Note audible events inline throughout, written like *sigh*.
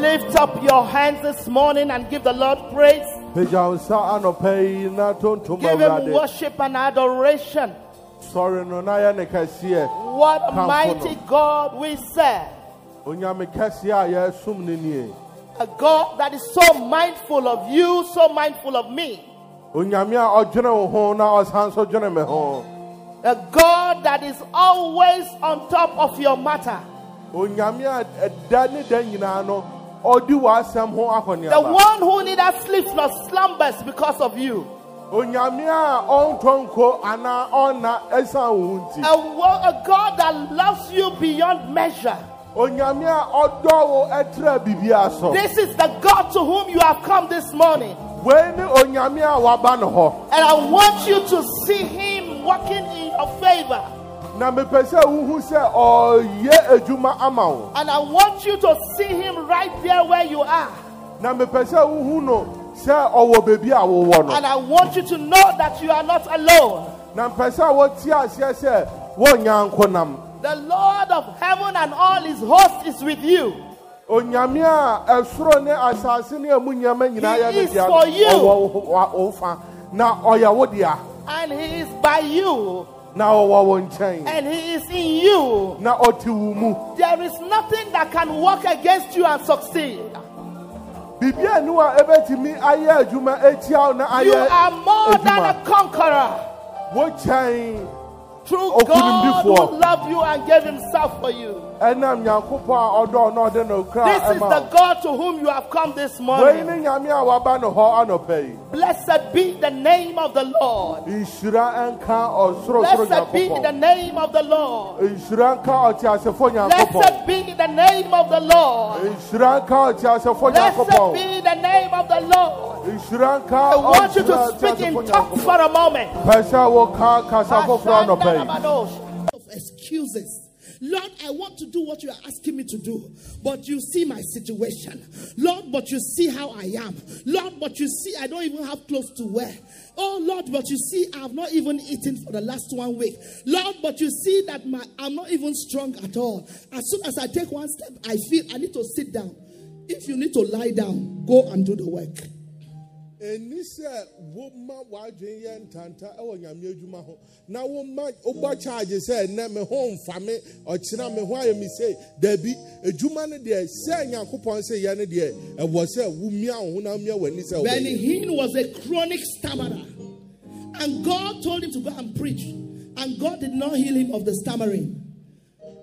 lift up your hands this morning and give the Lord praise? pagya wo nsa anɔpa yi na tontom Give him worship and adoration. sɔre no na yɛ ne kɛseɛ What a mighty. God we serve. a yɛsom no nie A God that is so mindful of you, so mindful of me. onyame a ɔdwene wo na ɔsan so dwene A God that is always on top of your matter. Onyame a ɛda ne da nyinaa no ɔdi The one who neither sleeps nor slumbers because of you. onyame a ɔntɔ nko anaa ɔnna ɛsiane wo ho nti A, a God that loves you beyond measure. onyame a ɔdɔ wo ɛtrɛ biribiara This is the God to whom you have come this morning. wei ne onyame a waba ne hɔ And I want you to see him working in your favor. Na mepɛ sɛ wohu sɛ ɔyɛ adwuma ama wo And I want you to see him right there where you are. na mepɛ sɛ wohu no sɛ ɔwɔ baabi a wowɔ no And I want you to know that you are not alone. na mpɛ sɛ wɔte aseɛ sɛ wɔnya nkonam The Lord of heaven and all his host is with you. onyame a ɛsoro ne asase ne ɛmu nneɛma nyinaa He ne is dea for you. ɔwɔ wo- wo wo fa na ɔyɛ wo dea And he is by you. Na ɔwɔ wo nkyɛn And he is in you. na ɔte wo mu There is nothing that can work against you and succeed. biribi a ni wa ɛbɛtumi ayɛ adwuma atia wo na You are more than a conqueror. wo kyɛn Okunimdifoɔ. God who loved you and gave himself for you. ɛnam nyankopɔn a ɔdɔ na ɔde no kra This is the God to whom you have come this morning. ne nyame a waba no hɔ anɔpa yi Blessed be the name of the Lord. nhyira nka ɔsorosoro Blessed be the name of the Lord. nhyira nka ɔteasefo nyankopɔn Blessed be the name of the Lord. nhyira nka ɔteasefo Blessed be the name of the Lord. I want you to speak in tongues for a moment. pɛ sɛ woka kasa foforɔ anɔpa yi excuses. Lord, I want to do what you are asking me to do, but you see my situation. Lord, but you see how I am. Lord, but you see I don't even have clothes to wear. Oh Lord, but you see I have not even eaten for the last one week. Lord, but you see that my I'm not even strong at all. As soon as I take one step, I feel I need to sit down. If you need to lie down, go and do the work. Ɛni sɛ woma w'adwene yɛ ntanta ɛwɔ nyame adwuma ho na woma wobɔ kyaagye hmm. sɛ ɛnɛ me ho mfa me ɔkyena me ho ayɛ me sei daabi adwuma no deɛ sɛ nyankopɔn sɛ yɛ no deɛ ɛwɔ sɛ womia wo ho na womia w'ani sɛ Benny. Hinn was a chronic stammerer. And God told him to go and preach. And God did not heal him of the stammering.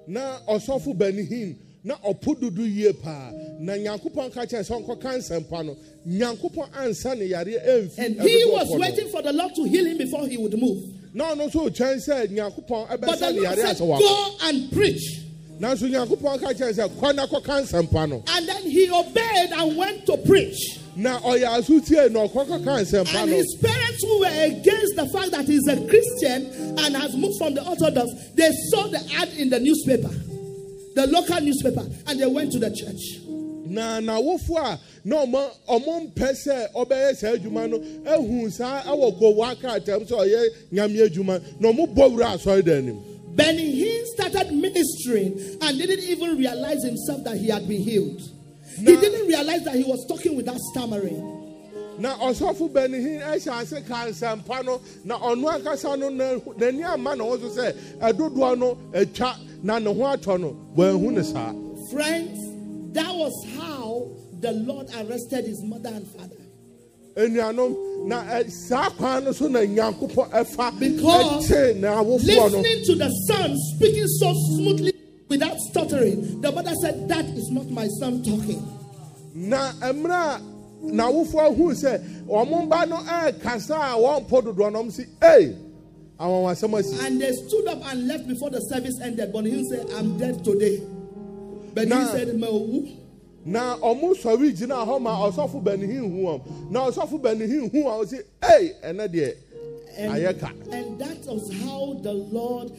na ɔsɔfo bani him na ɔpo dodo yie paa na nyankopɔn ka kyerɛ sɛ ɔnkɔka nsɛmpa no nyankopɔn ansa ne yareɛ ɛmfi And he was waiting for the Lord to heal him before he would move. na ɔno nso ɔtwɛn sɛ nyankopɔn ɛbɛsa ne yareɛ said, asɛ Go and preach. nanso nyankopɔn ka kyerɛ sɛ kɔ na kɔka nsɛmpa no And then he obeyed and went to preach. na ɔyɛ aso tie na ɔkɔkɔka nsɛmpa And no his parents, who were against the fact that he's a Christian and has moved from the Orthodox, they saw the ad in the newspaper, the local newspaper, and they went to the church. Na n'awofo a na ɔmo ɔmo mpɛ sɛ ɔbɛyɛ saa adwuma no ehu saa ɛwɔ kowa krataa mu sɛ ɔyɛ nyame adwuma na ɔmo bɔ wura asɔredan nim Benny Hinn started ministering and didn't even realize himself that he had been healed. He didn't realize that he was talking without stammering. na ɔsɔfo bɛnihin ɛhyɛ ase ka nsɛmpa no na ɔno ankasa no na- n'ani ama ne ho so sɛ ɛdodoɔ no atwa na ne ho atɔ no wɔahu ne saa Friends, that was how the Lord arrested his mother and father. anuanom na ɛ, saa kwan no so na nyankopɔn ɛfa Because Listening to the son speaking so smoothly without stuttering, the mother said, That is not my son talking. na mmerɛ a n'awofoɔ hu sɛ wɔn ba no ɛrekasa a wɔn mpɔ dodoɔ no wɔn si ee awɔwasɛm asi And they stood up and left before the service ended. But he said, I'm dead today. But he Nah. said, "Mewu." na wɔn sɔre gyina hɔ ma ɔsɔfo bɛnihin hu wɔn na ɔsɔfo bɛnihin hu wɔn si ee ɛnɛ deɛ And, ka and that was how the Lord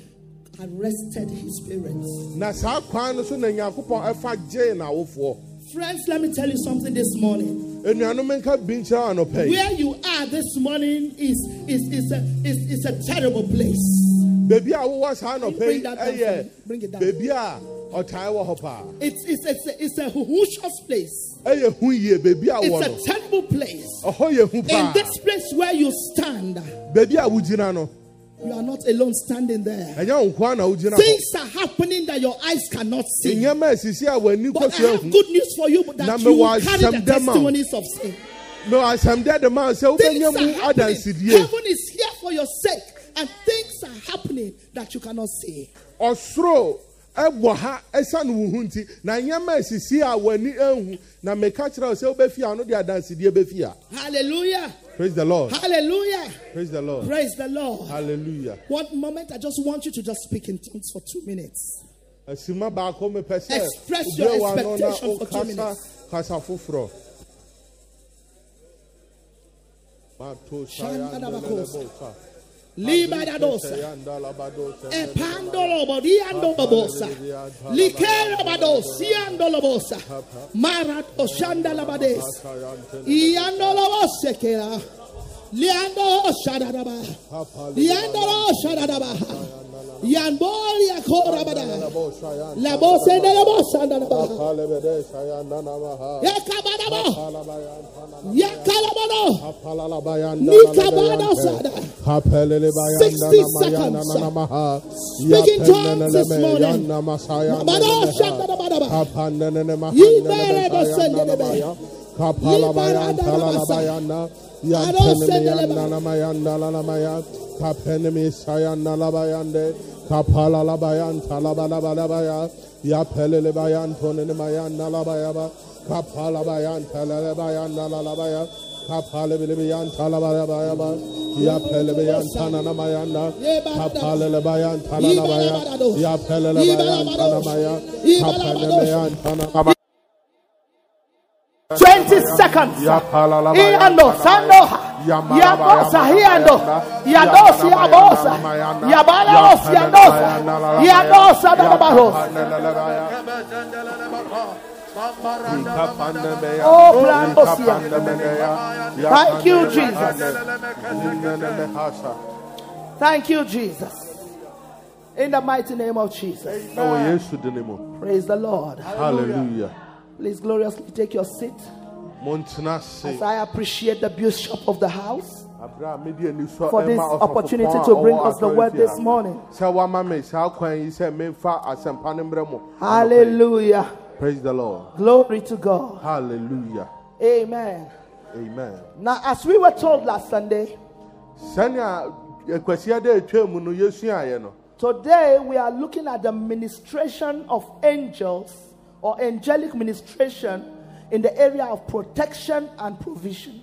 arrested his parents. na saa kwan no so na nyankopɔn ɛfa gyee n'awofoɔ Friends, let me tell you something this morning. enuanom nka bi nkyɛn anɔpɛ yi Where you are this morning is, is, is, a, is, is a terrible place. beebi a wowɔ saa anɔpɛ Bring yi that for ɛyɛ me. Bring it down. beebi a ɔtae wɔ paa It's, it's, it's, a, it's a huhushous place. ɛyɛ hu yie baabi a wɔ It's a terrible place. ɔhɔ yɛ hu In this place where you stand, baabi a wogyina no you are not alone standing there. ɛnyɛ wo nkoa na wogyina hɔ Things are happening that your eyes cannot see. nneɛma a ɛsisi a w'ani But I have good news for you that you will carry the testimonies of sin. no asɛm dɛ de ma sɛ oh, Things wobɛnya are happening. Heaven is here for your sake, and things are happening that you cannot see. ɔsoro ɛbɔ ha ɛsiane wo ho nti na nneɛma a a w'ani ahu na meka kyerɛ sɛ a no de adansedie bɛfie a Hallelujah. praise the lord Hallelujah. praise the lord Praise the Lord. hallelujah One moment, I just want you to just speak in tongues for two minutes. asima baako mepɛ sɛ Express your expectation for two minutes. kasa foforɔ Mato shayandelelebosa. Libadadosa. Epandolo bodiando babosa. Likera bados, yandolo bosa. Marat oshanda labades. Yandolo bosekera. Liando shadadaba. Yandolo shadadaba. Yamboli akora. La bose de la bosa andaba. Yakabadaba. Yakalabado. Nikabado sada. 60 seconds. Speak in tongues this morning. Mabado shadadabadaba. Yibere bosendebe. Kapenemi sayanda labayande kapala Yantanamayandanamayandalanamaya. Kapenimi sayandalabayande. Kapalalabayan talabalabalabaya. Yapelelebayan tonenemayan nalabayaba. Kapalabayan telelebayan nalalabaya. Kapalebilebiyan talabalabayaba. Yapelebeyan tananamayanda. Kapalelebayan tananamaya. Yapelelebayan tanamaya. Kapanelebeyan tananamaya. 20 seconds. Iando, Sando, Yabosa, Hiando, Yados, Yabosa, Yabalos, Yadosa, Yadosa, Dabaros. Oh, Blancosia. Thank you, Jesus. Thank you, Jesus. In the mighty name of Jesus. ɛwɔ yesu dini mu Praise the Lord. hallelujah Please gloriously take your seat. As I appreciate the bishop of the house abira a medi ani so for eh, this opportunity to bring us the word this morning. sɛ wama me saa kwan yi sɛ memfa asɛmpa no mmerɛ mu Hallelujah. praise the lord. Glory to God. hallelujah. Amen. amen. Now, as we were told last Sunday, sɛnea akwasia dɛ ɛtwa mu no yɛsuaeɛ no. today we are looking at the ministration of angels or angelic ministration in the area of protection and provision.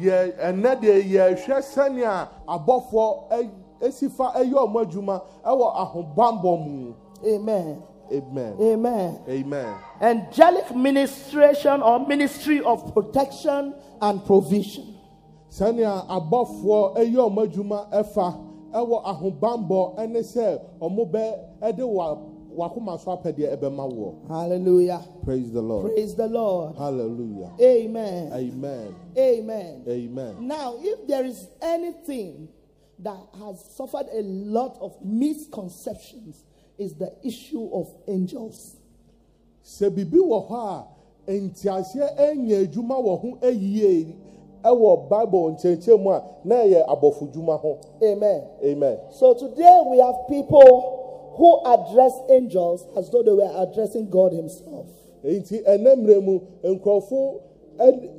ɛnɛ deɛ yɛhwɛ sɛnea abɔfoɔ ɛ- fa ɛyɛ ɔmo adwuma ɛwɔ ahobammɔ mu Amen. amen Amen. amen Angelic ministration or ministry of protection and provision. sɛnea abɔfoɔ ɛyɛ ɔmo adwuma ɛfa ɛwɔ ahobammɔ ɛne sɛ ɔmo bɛ ɛde wa wakoma so apɛdeɛ ɛbɛma woɔ Hallelujah. praise the lord Praise the Lord. hallelujah Amen. amen Amen. amen Now, if there is anything that has suffered a lot of misconceptions, is the issue of angels. sɛ biribi wɔ hɔ a ntiaseɛ ɛnyɛ adwuma wɔ ho ayie ɛwɔ bible nkyɛnkyɛn mu a na ɛyɛ abɔfo dwuma ho Amen. amen So today we have people who address angels as though they were addressing God Himself. nti ɛnɛ mmerɛ mu nkurɔfo ɛd-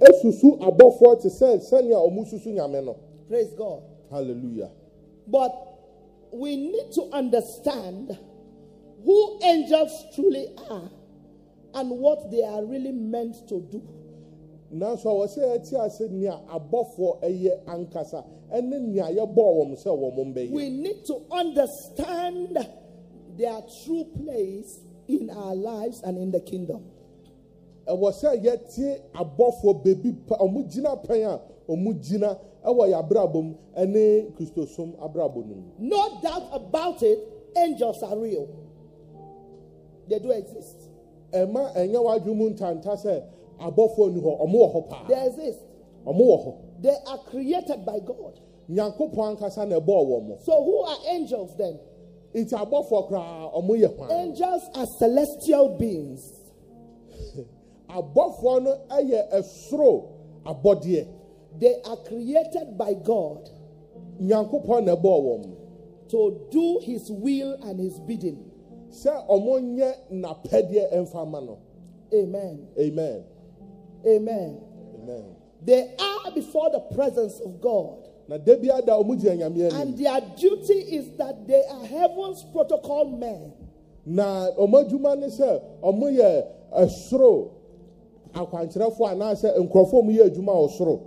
ɛsusu abɔfoɔ te sɛ sɛnea ɔmo susu nyame no Praise God. hallelujah But we need to understand who angels truly are and what they are really meant to do. nanso a wɔsɛ ɛte ase nea abɔfoɔ ɛyɛ ankasa ɛne nea yɛbɔɔ wɔn sɛ wɔn bɛyɛ We need to understand their true place in our lives and in the kingdom. ɛwɔ sɛ yɛte abɔfoɔ beebi pa ɔmo gyina pɛn a ɔmo gyina ɛwɔ yɛ abrabɔ mu ɛne kristosom abrabɔ no mu No doubt about it, angels are real. They do exist. ɛma ɛnyɛ wadwo mu ntanta sɛ abɔfoɔ ni hɔ ɔmo wɔ hɔ paa They exist. ɔmo wɔ hɔ They are created by God. nyankopɔn ankasa na ɛbɔɔ wɔn mo So who are angels then? nti abɔfoɔ koraa ɔmo yɛ hwan Angels are celestial beings. *laughs* abɔfoɔ no yɛ ɛsoro abɔdeɛ They are created by God nyankopɔn na ɛbɔɔ wɔn to do his will and his bidding. sɛ ɔmo nyɛ n'apɛdeɛ ɛmfa no Amen. amen Amen. amen They are before the presence of God. na da bi ada ɔmo gyina nyame anim And their duty is that they are heaven's protocol men. na ɔmo adwuma ne sɛ ɔmo yɛ ɛsoro akwankyerɛfoɔ anaasɛ nkurɔfoɔ a yɛ adwuma wɔ soro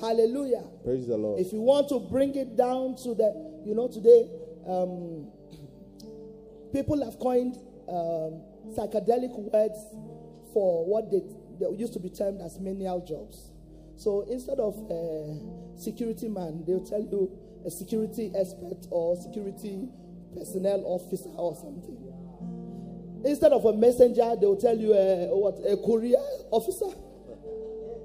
Hallelujah. praise the lord If you want to bring it down to the, you know, today, um, people have coined um, psychedelic words for what they, they used to be termed as menial jobs. So instead of a security man, they'll tell you a security expert or security personnel officer or something. Instead of a messenger, they'll tell you a, what, a courier officer.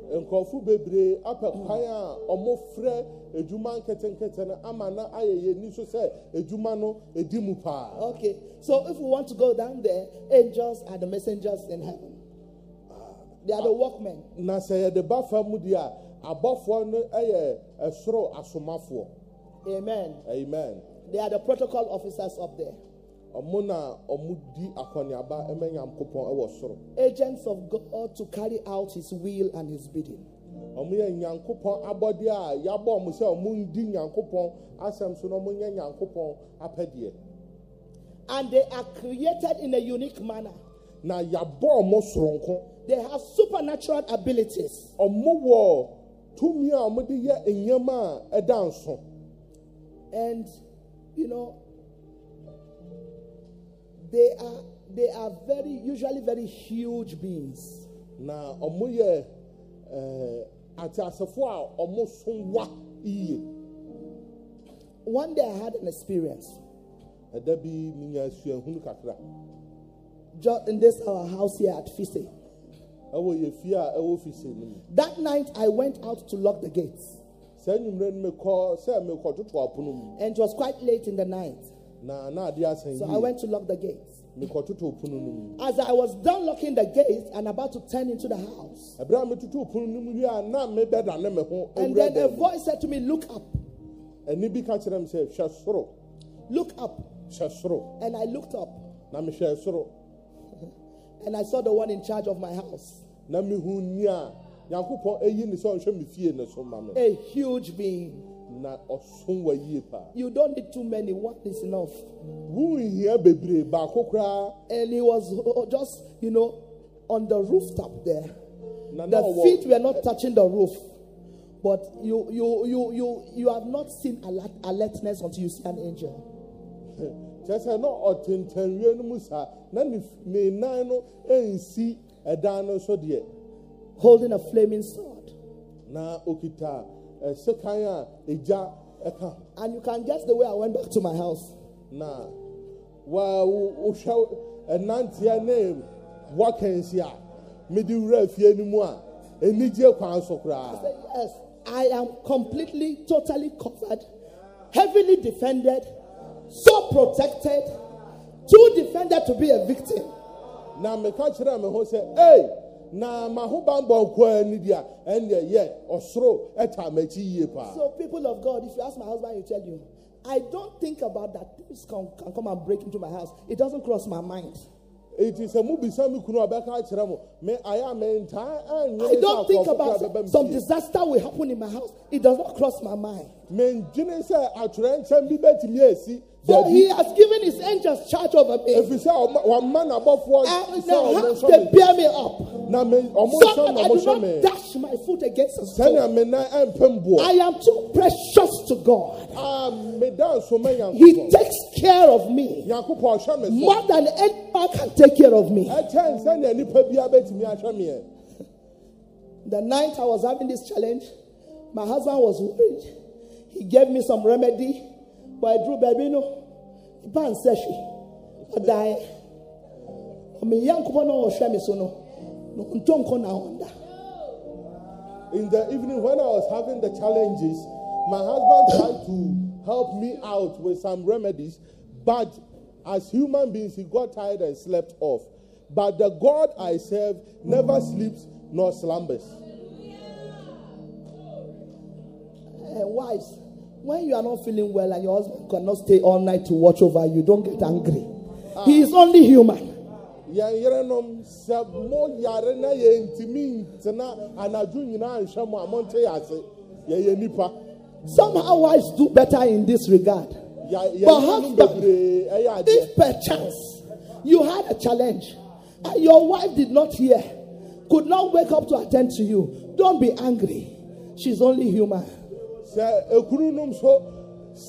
nkurɔfo bebree apɛ kwan a ɔmo frɛ adwuma nketenkete no ama na ayɛ yɛ ni so sɛ no edi mu paa Okay, so if we want to go down there, angels are the messengers in heaven. They are the workmen. na sɛ yɛde ba fa mu deɛ a abɔfoɔ no yɛ ɛsoro asomafoɔ Amen. amen They are the protocol officers up there. ɔmo na ɔmo di akɔneaba ɛmɛ nyankopɔn ɛwɔ soro Agents of God to carry out his will and his bidding. ɔmo yɛ nyankopɔn abɔdeɛ a yabɔ ɔmo sɛ ɔmo ndi nyankopɔn asɛm so na ɔmo nyɛ nyankopɔn apɛdeɛ And they are created in a unique manner. Na yabɔ ɔmo soronko They have supernatural abilities. ɔmo wɔ tumi a ɔmo de yɛ nneɛma a ɛda nso And, you know, they are they are very usually very huge beings. na ɔmo yɛ eh, ɛɛ ateasefoɔ a ɔmo so wa yie One day I had an experience. ɛda bi suahunu kakra in this our house here at Fise. ɛwɔ yɛ fie a ɛwɔ fise no mu That night I went out to lock the gates. saa nnwumire no mekɔ sɛ mekɔ toto apono mu And it was quite late in the night. na na ade asɛn So I went to lock the gates. mekɔ toto pono no mu As I was done locking the gates and about to turn into the house, ɛberɛ a metoto pono no mu wie a na mebɛda ne me ho and then a voice said to me, Look up, ɛni bi ka kyerɛ me sɛ hwɛ soro look up. And I looked up na mehwɛ soro and I saw the one in charge of my house, na mehu ni a nyankopɔn ɛyi ne sɛ ɔnhwɛ me fie ne so ma me a huge being. na ɔsom wa yie paa You don't need too many, one is enough. wonhia bebree baako koraa And he was just, you know, on the rooftop there. The feet were not touching the roof. But you you you you you have not seen alert, alertness until you see an angel. *laughs* kyerɛ sɛ na ɔtentanwie no mu saa na ne nan no ɛnsi ɛdan no so deɛ holding a flaming sword. na okita eh, ɛsekan a egya ɛka And you can guess the way I went back to my house. na wa wohwɛ ɛnanteɛ ne wakansi a mede wura fie no mu a anigye kwan so koraa Yes, I am completely, totally covered, heavily defended, so protected, too defended to be a victim. na meka kyerɛ me ho sɛ ei na mahobanbɔ nkoa ni deɛ a ɛndeɛ yɛ ɔsoro ɛta m'akyi yie paa So, people of God, if you ask my husband, he tell you, I don't think about that things can, can come and break into my house. It doesn't cross my mind. eti sɛ mobisa me kunu a ɔbɛka akyerɛ mo me ayɛ a mentaa I ɛnwene don't think about koraa some disaster will happen in my house. It does not cross my mind. mendwene sɛ atwerɛnkyɛm bi bɛtumi asi So he has given his angels charge over me. ɛfiri sɛ ɔma- wɔama n'abɔfoɔ And now how nsɔ they bear me up. me So that I do not me dash my foot against a stone. me nan ɛmpem boɔ I am too precious to God. a meda nsoma He takes care of me nyankopɔn ɔhwɛ me so more than anyone can take care of me. ɛkyɛn sɛnea nipa biara bɛtumi ahwɛ meɛ The night I was having this challenge, my husband was worried. He gave me some remedy, but I drew baby no. Ban seshi. I die. I mean, young couple no share me so no. Ntonko na onda. in the evening when I was having the challenges, my husband tried to help me out with some remedies, but as human beings, he got tired and slept off. But the God I serve never sleeps nor slumbers. Uh, wives, when you are not feeling well and your husband cannot stay all night to watch over you, don't get angry. He is only human. Somehow wives do better in this regard. But husband, If perchance you had a challenge and your wife did not hear, could not wake up to attend to you, don't be angry. She's only human. Sɛ ekunu nom so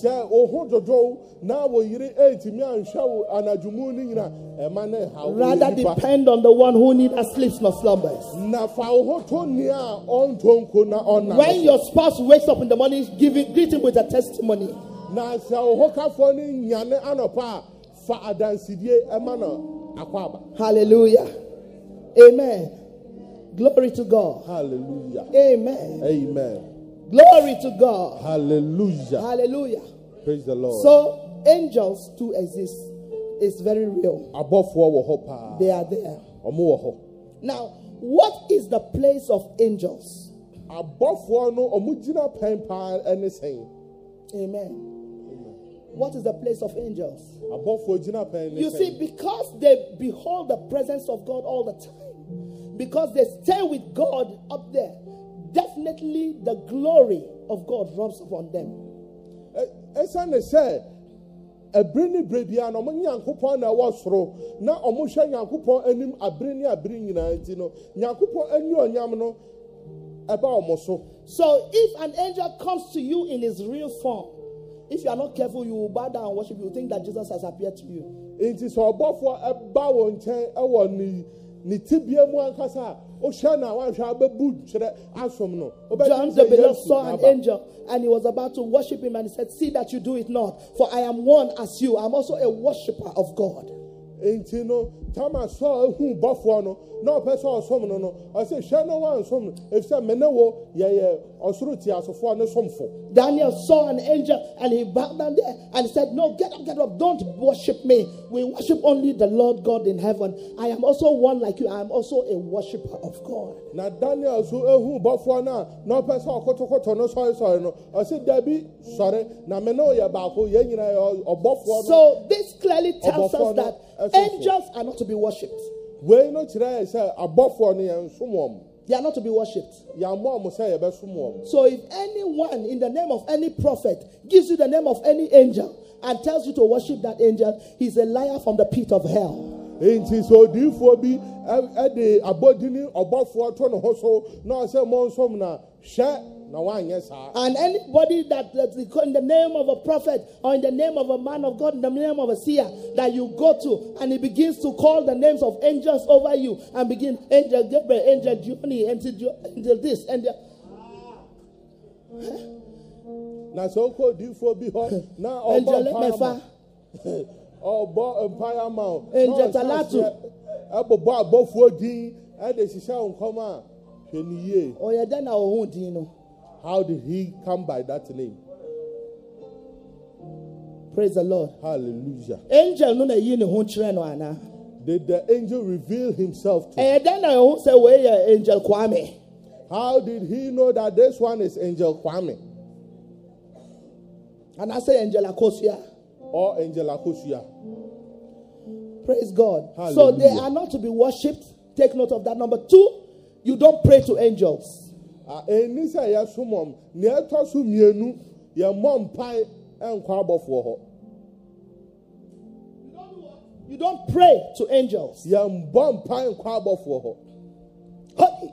sɛ oho dodow na wo yere ɛntumi anhwɛ wo anadwo mu nyina ɛma ne ha wo Rather depend on the one who neither sleeps nor slumbers. na fa to nea a ɔntɔ nko na When your spouse wakes up in the morning, greet him with a testimony. na sɛ kafoɔ no nyane anɔpa fa adansidie ɛma no akɔ aba Hallelujah. Amen. Glory to God. hallelujah Amen. amen Glory to God. hallelujah Hallelujah. praise the lord So angels do exist. It's very real. hɔ paa ah. They are there. Now, what is the place of angels? abɔfoɔ no ɔmo gyina pɛn paa Amen. What is the place of angels? abɔfoɔ gyina pɛn ne You see, because they behold the presence of God all the time, because they stay with God up there, definitely the glory of God rubs upon them. Eh, eh, Ɛsiane sɛ ɛbere ne bere biara na ɔmo nyankopɔn na ɛwɔ soro na ɔmo hwɛ nyankopɔn anim abere ne abere nyinaa nti no nyankopɔn ani ɔnyam no ɛba ɔmo so So, if an angel comes to you in his real form, if you are not careful, you will bow down and worship. You will think that Jesus has appeared to you. nti sɛ ɔbɔfoɔ ɛba wɔ nkyɛn ɛwɔ ne ne tibia mu ankasa a wohwɛ na woahwɛ abɛbu twerɛ asom no wobɛtumi John the beloved saw an angel and he was about to worship him and he said, See that you do it not, for I am one as you. I'm also a worshiper of God. Tama ehu bɔfoɔ no na ɔpɛ sɛ ɔsom no no ɔsɛ hwɛ no wansom no efisɛ me ne wo yɛyɛ ɔsoro tiasefoɔ ne somfo Daniel saw an angel and he bowed down there and he said, No, get up, get up, don't worship me. We worship only the Lord God in heaven. I am also one like you. I am also a worshiper of God. na daniel so ehu bɔfoɔ no a na ɔpɛ sɛ ɔkotokoto no sɔresɔre no ɔsɛ dabi sɔre na me ne wo yɛ baako yɛn nyinaa yɛ ɔbɔfoɔ no So this clearly tells us that angels are not to be worshipped. wei no kyerɛ yɛ sɛ abɔfoɔ no yɛn som wɔn They are not to be worshipped. yɛn mo ɔmo sɛ yɛbɛsom wɔn So if anyone in the name of any prophet gives you the name of any angel and tells you to worship that angel, he's a liar from the pit of hell. nti sɛ odiifoɔ bi ɛ- ɛde abɔdini ɔbɔfoɔ to ne ho so na ɔsɛ mo nsom na hwɛ na wanyɛ saa And anybody that, that in the name of a prophet or in the name of a man of God, in the name of a seer that you go to, and he begins to call the names of angels over you and begin angel Gabriel, angel Johnny, angel, angel this, angel. na sɛ wokɔ odiifoɔ bi hɔ na *laughs* ɔbɔ Angel mpaeɛ ma. Mefa, ɔbɔ mpaeɛ ma. Wo Angel na ɔhyɛ Talatu. aseɛ ɛbobɔ abɔfoɔ din ɛde hyehyɛ nkɔm a hwɛ ne yie or you then our Dino. How did he come by that name Praise the Lord. hallelujah Angel no na yi ne ho kyerɛ no ana. did the angel reveal himself to Eh then na ho say we angel Kwame. how did he know that this one is angel kwame And I say angel Akosia. or angel akosia Praise God. So they are not to be worshipped. Take note of that. Number two, you don't pray to angels. Ah, ɛni sɛ yɛsom wɔn nea ɛtɔ so mmienu yɛmmɔ mpae ɛnkɔ abɔfoɔ hɔ You don't pray to angels. yɛmbɔ mpae nkɔ abɔfoɔ hɔ Holy.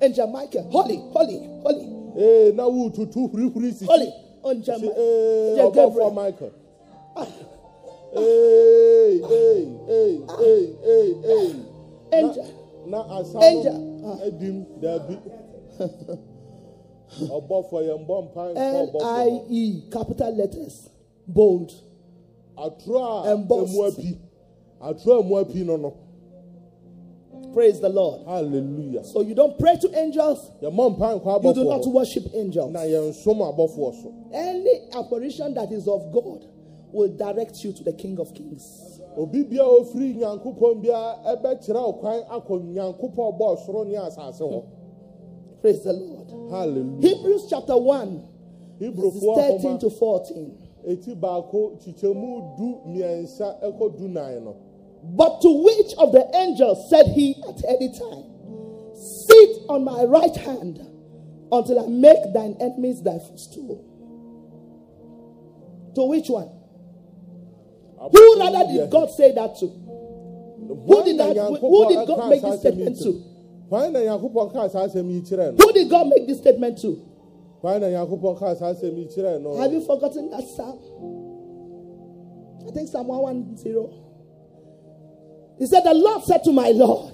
Angel Michael. Holy, holy, holy, ee na wotutu hurihuri sisi holy. Angel Michael. ee ɔbɔfoɔ michael ee ee ee ee ee ee Angel. na asa Angel. edim dabi ɔbɔfoɔ yɛmbɔ mpae nkɔ L I E, capital letters, bold. Embossed. emu api atoro a emu api no no Praise the Lord. hallelujah So you don't pray to angels, yɛmmɔ mpae nkɔ you do not worship angels. na yɛnsom abɔfoɔ so Any apparition that is of God will direct you to the King of Kings. obi Praise the Lord. hallelujah Hebrews chapter 1, verses hebrefoɔ 13 to 14. eti baako kyikyɛmu du mmiɛnsa ɛkɔ du nan no But to which of the angels said he at any time, Sit on my right hand until I make thine enemies thy footstool? To which one? Who rather did God say that to? Who did that- who did God make this statement to? Hwan na Nyankopɔn kaa saa asɛm yi kyerɛ no? Who did God make this statement to? Hwan na Nyankopɔn kaa saa asɛm yi kyerɛ no? Have you forgotten that psalm? I think Psalm 110. He said, The Lord said to my Lord,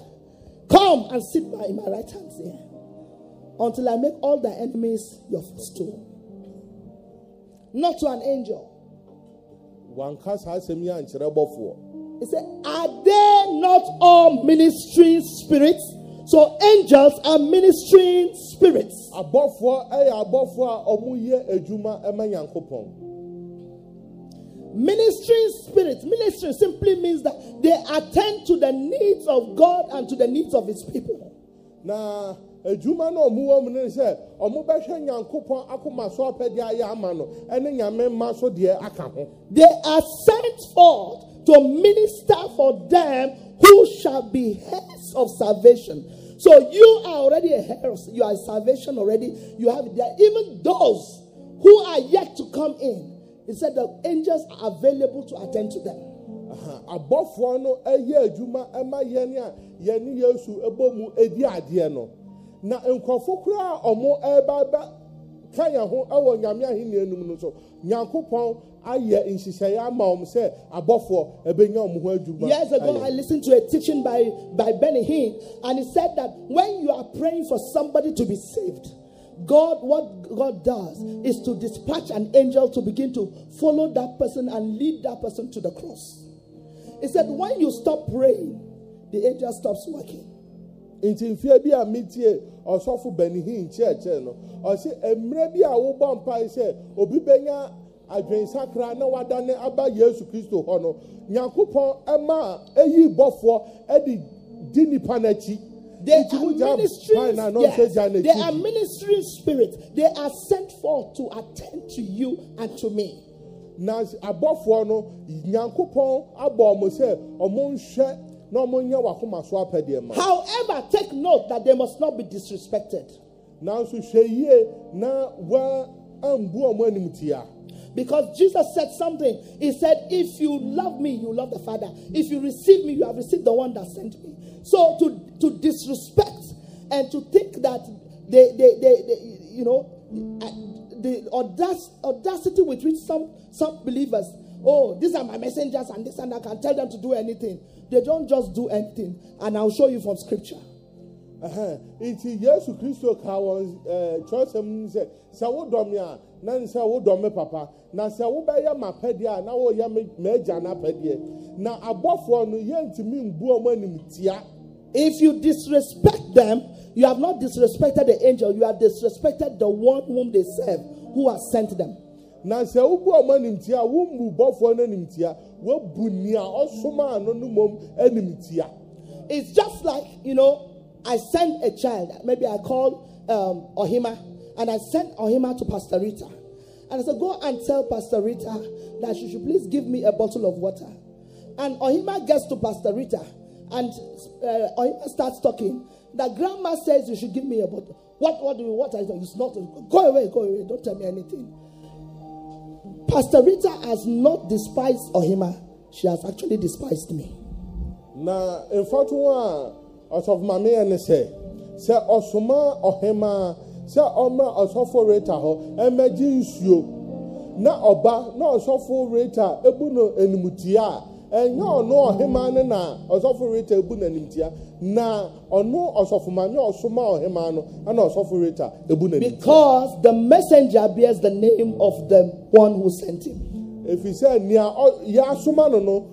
Come and sit by my right hand here until I make all thy enemies your footstool. Not to an angel. Wanka saa asɛm yi ankyerɛ bɔfoɔ. He said, Are they not all ministering spirits? So angels are ministering spirits. Abɔfoɔ ɛyɛ abɔfoɔ a ɔmo yɛ adwuma ɛma Nyankopɔn. Ministering spirits, ministry simply means that they attend to the needs of God and to the needs of his people. Na adwuma na ɔmo wɔ mu ne sɛ ɔmo bɛhwɛ Nyankopɔn akoma so apɛdeɛ ayɛ ama no ɛne Nyame mma so deɛ aka ho. They are sent forth to minister for them who shall be heirs of salvation. So you are already a of you are salvation already. You have it there. Even those who are yet to come in, he said the angels are available to attend to them. Uh-huh. Aha, abɔfoɔ no ɛyɛ adwuma ɛma yɛn a yɛne yesu ɛbɔ mu edi adeɛ no na nkurɔfo koraa a ɛreba bɛ ka yɛn ho ɛwɔ nyame ahenni anum no so nyankopɔn ayɛ nhyehyɛeɛ ama wɔn sɛ abɔfoɔ ɛbɛnya wɔn ho adwuma Years ago. I listened to a teaching by, by Benny Hinn, and he said that when you are praying for somebody to be saved, God, what God does is to dispatch an angel to begin to follow that person and lead that person to the cross. He said, when you stop praying, the angel stops working. nti mfie bi a metie ɔsɔfo bɛnihin kyerɛkyerɛ no ɔsi mmerɛ bi a wobɔ mpae sɛ obi bɛnya adwensakra na wadane aba yesu kristo hɔ no nyankopɔn ɛma a eyi bɔfoɔ ɛde di nipa n'akyi They are ministering, mpae na na yes, ɔsɛ gya n'akyi they are ministering spirits. They are sent forth to attend to you and to me. na abɔfoɔ no nyankopɔn abɔ ɔmo sɛ ɔmo nhwɛ na ɔmo nyɛ wakoma so apɛdeɛ ma However, take note that they must not be disrespected. nanso hwɛ yie na wa ambu ɔmo animtia Because Jesus said something. He said, If you love me, you love the Father. If you receive me, you have received the one that sent me. So to, to disrespect and to think that they, they, they, they you know, the audacity with which some, some believers, oh, these are my messengers and this and I can tell them to do anything. They don't just do anything. And I'll show you from scripture. Nti yesu kristo ka wɔn ɛɛ eh, kyerɛsɛm mu sɛ sɛ wodɔ me a na sɛ wodɔ me papa na sɛ wobɛyɛ m'apɛdeɛ a na woyɛ me m'agya n'apɛdeɛ na abɔfoɔ no yɛntumi mbu ɔmo animtia If you disrespect them, you have not disrespected the angel, you have disrespected the one whom they serve, who has sent them. na sɛ wobu ɔmo animtia a wombu bɔfoɔ no animtia wobu nea ɔsomaa no no mom animtia It's just like, you know, I sent a child, maybe I called um, Ohima, and I sent Ohima to Pastor Rita. And I said, Go and tell Pastor Rita that she should please give me a bottle of water. And Ohima gets to Pastor Rita, and uh, Ohima starts talking. The grandma says, You should give me a bottle. What, what do you, what I It's not, go away, go away, don't tell me anything. Pastor Rita has not despised Ohima, she has actually despised me. na mfato a ɔsɔfo maame yɛ ne sɛ sɛ ɔsoma ɔhema sɛ ɔma ɔsɔfo reta hɔ ɛmɛgye nsuo na ɔba na ɔsɔfo reta ebu no animtia a ɛnyɛ ɔno ɔhema ne na ɔsɔfo reta ebu no animtia na ɔno ɔsɔfo maame a ɔsoma ɔhema no ɛna ɔsɔfo reta ebu no animtia Because the messenger bears the name of the one who sent him. efi sɛ nea ɔ yɛasoma no no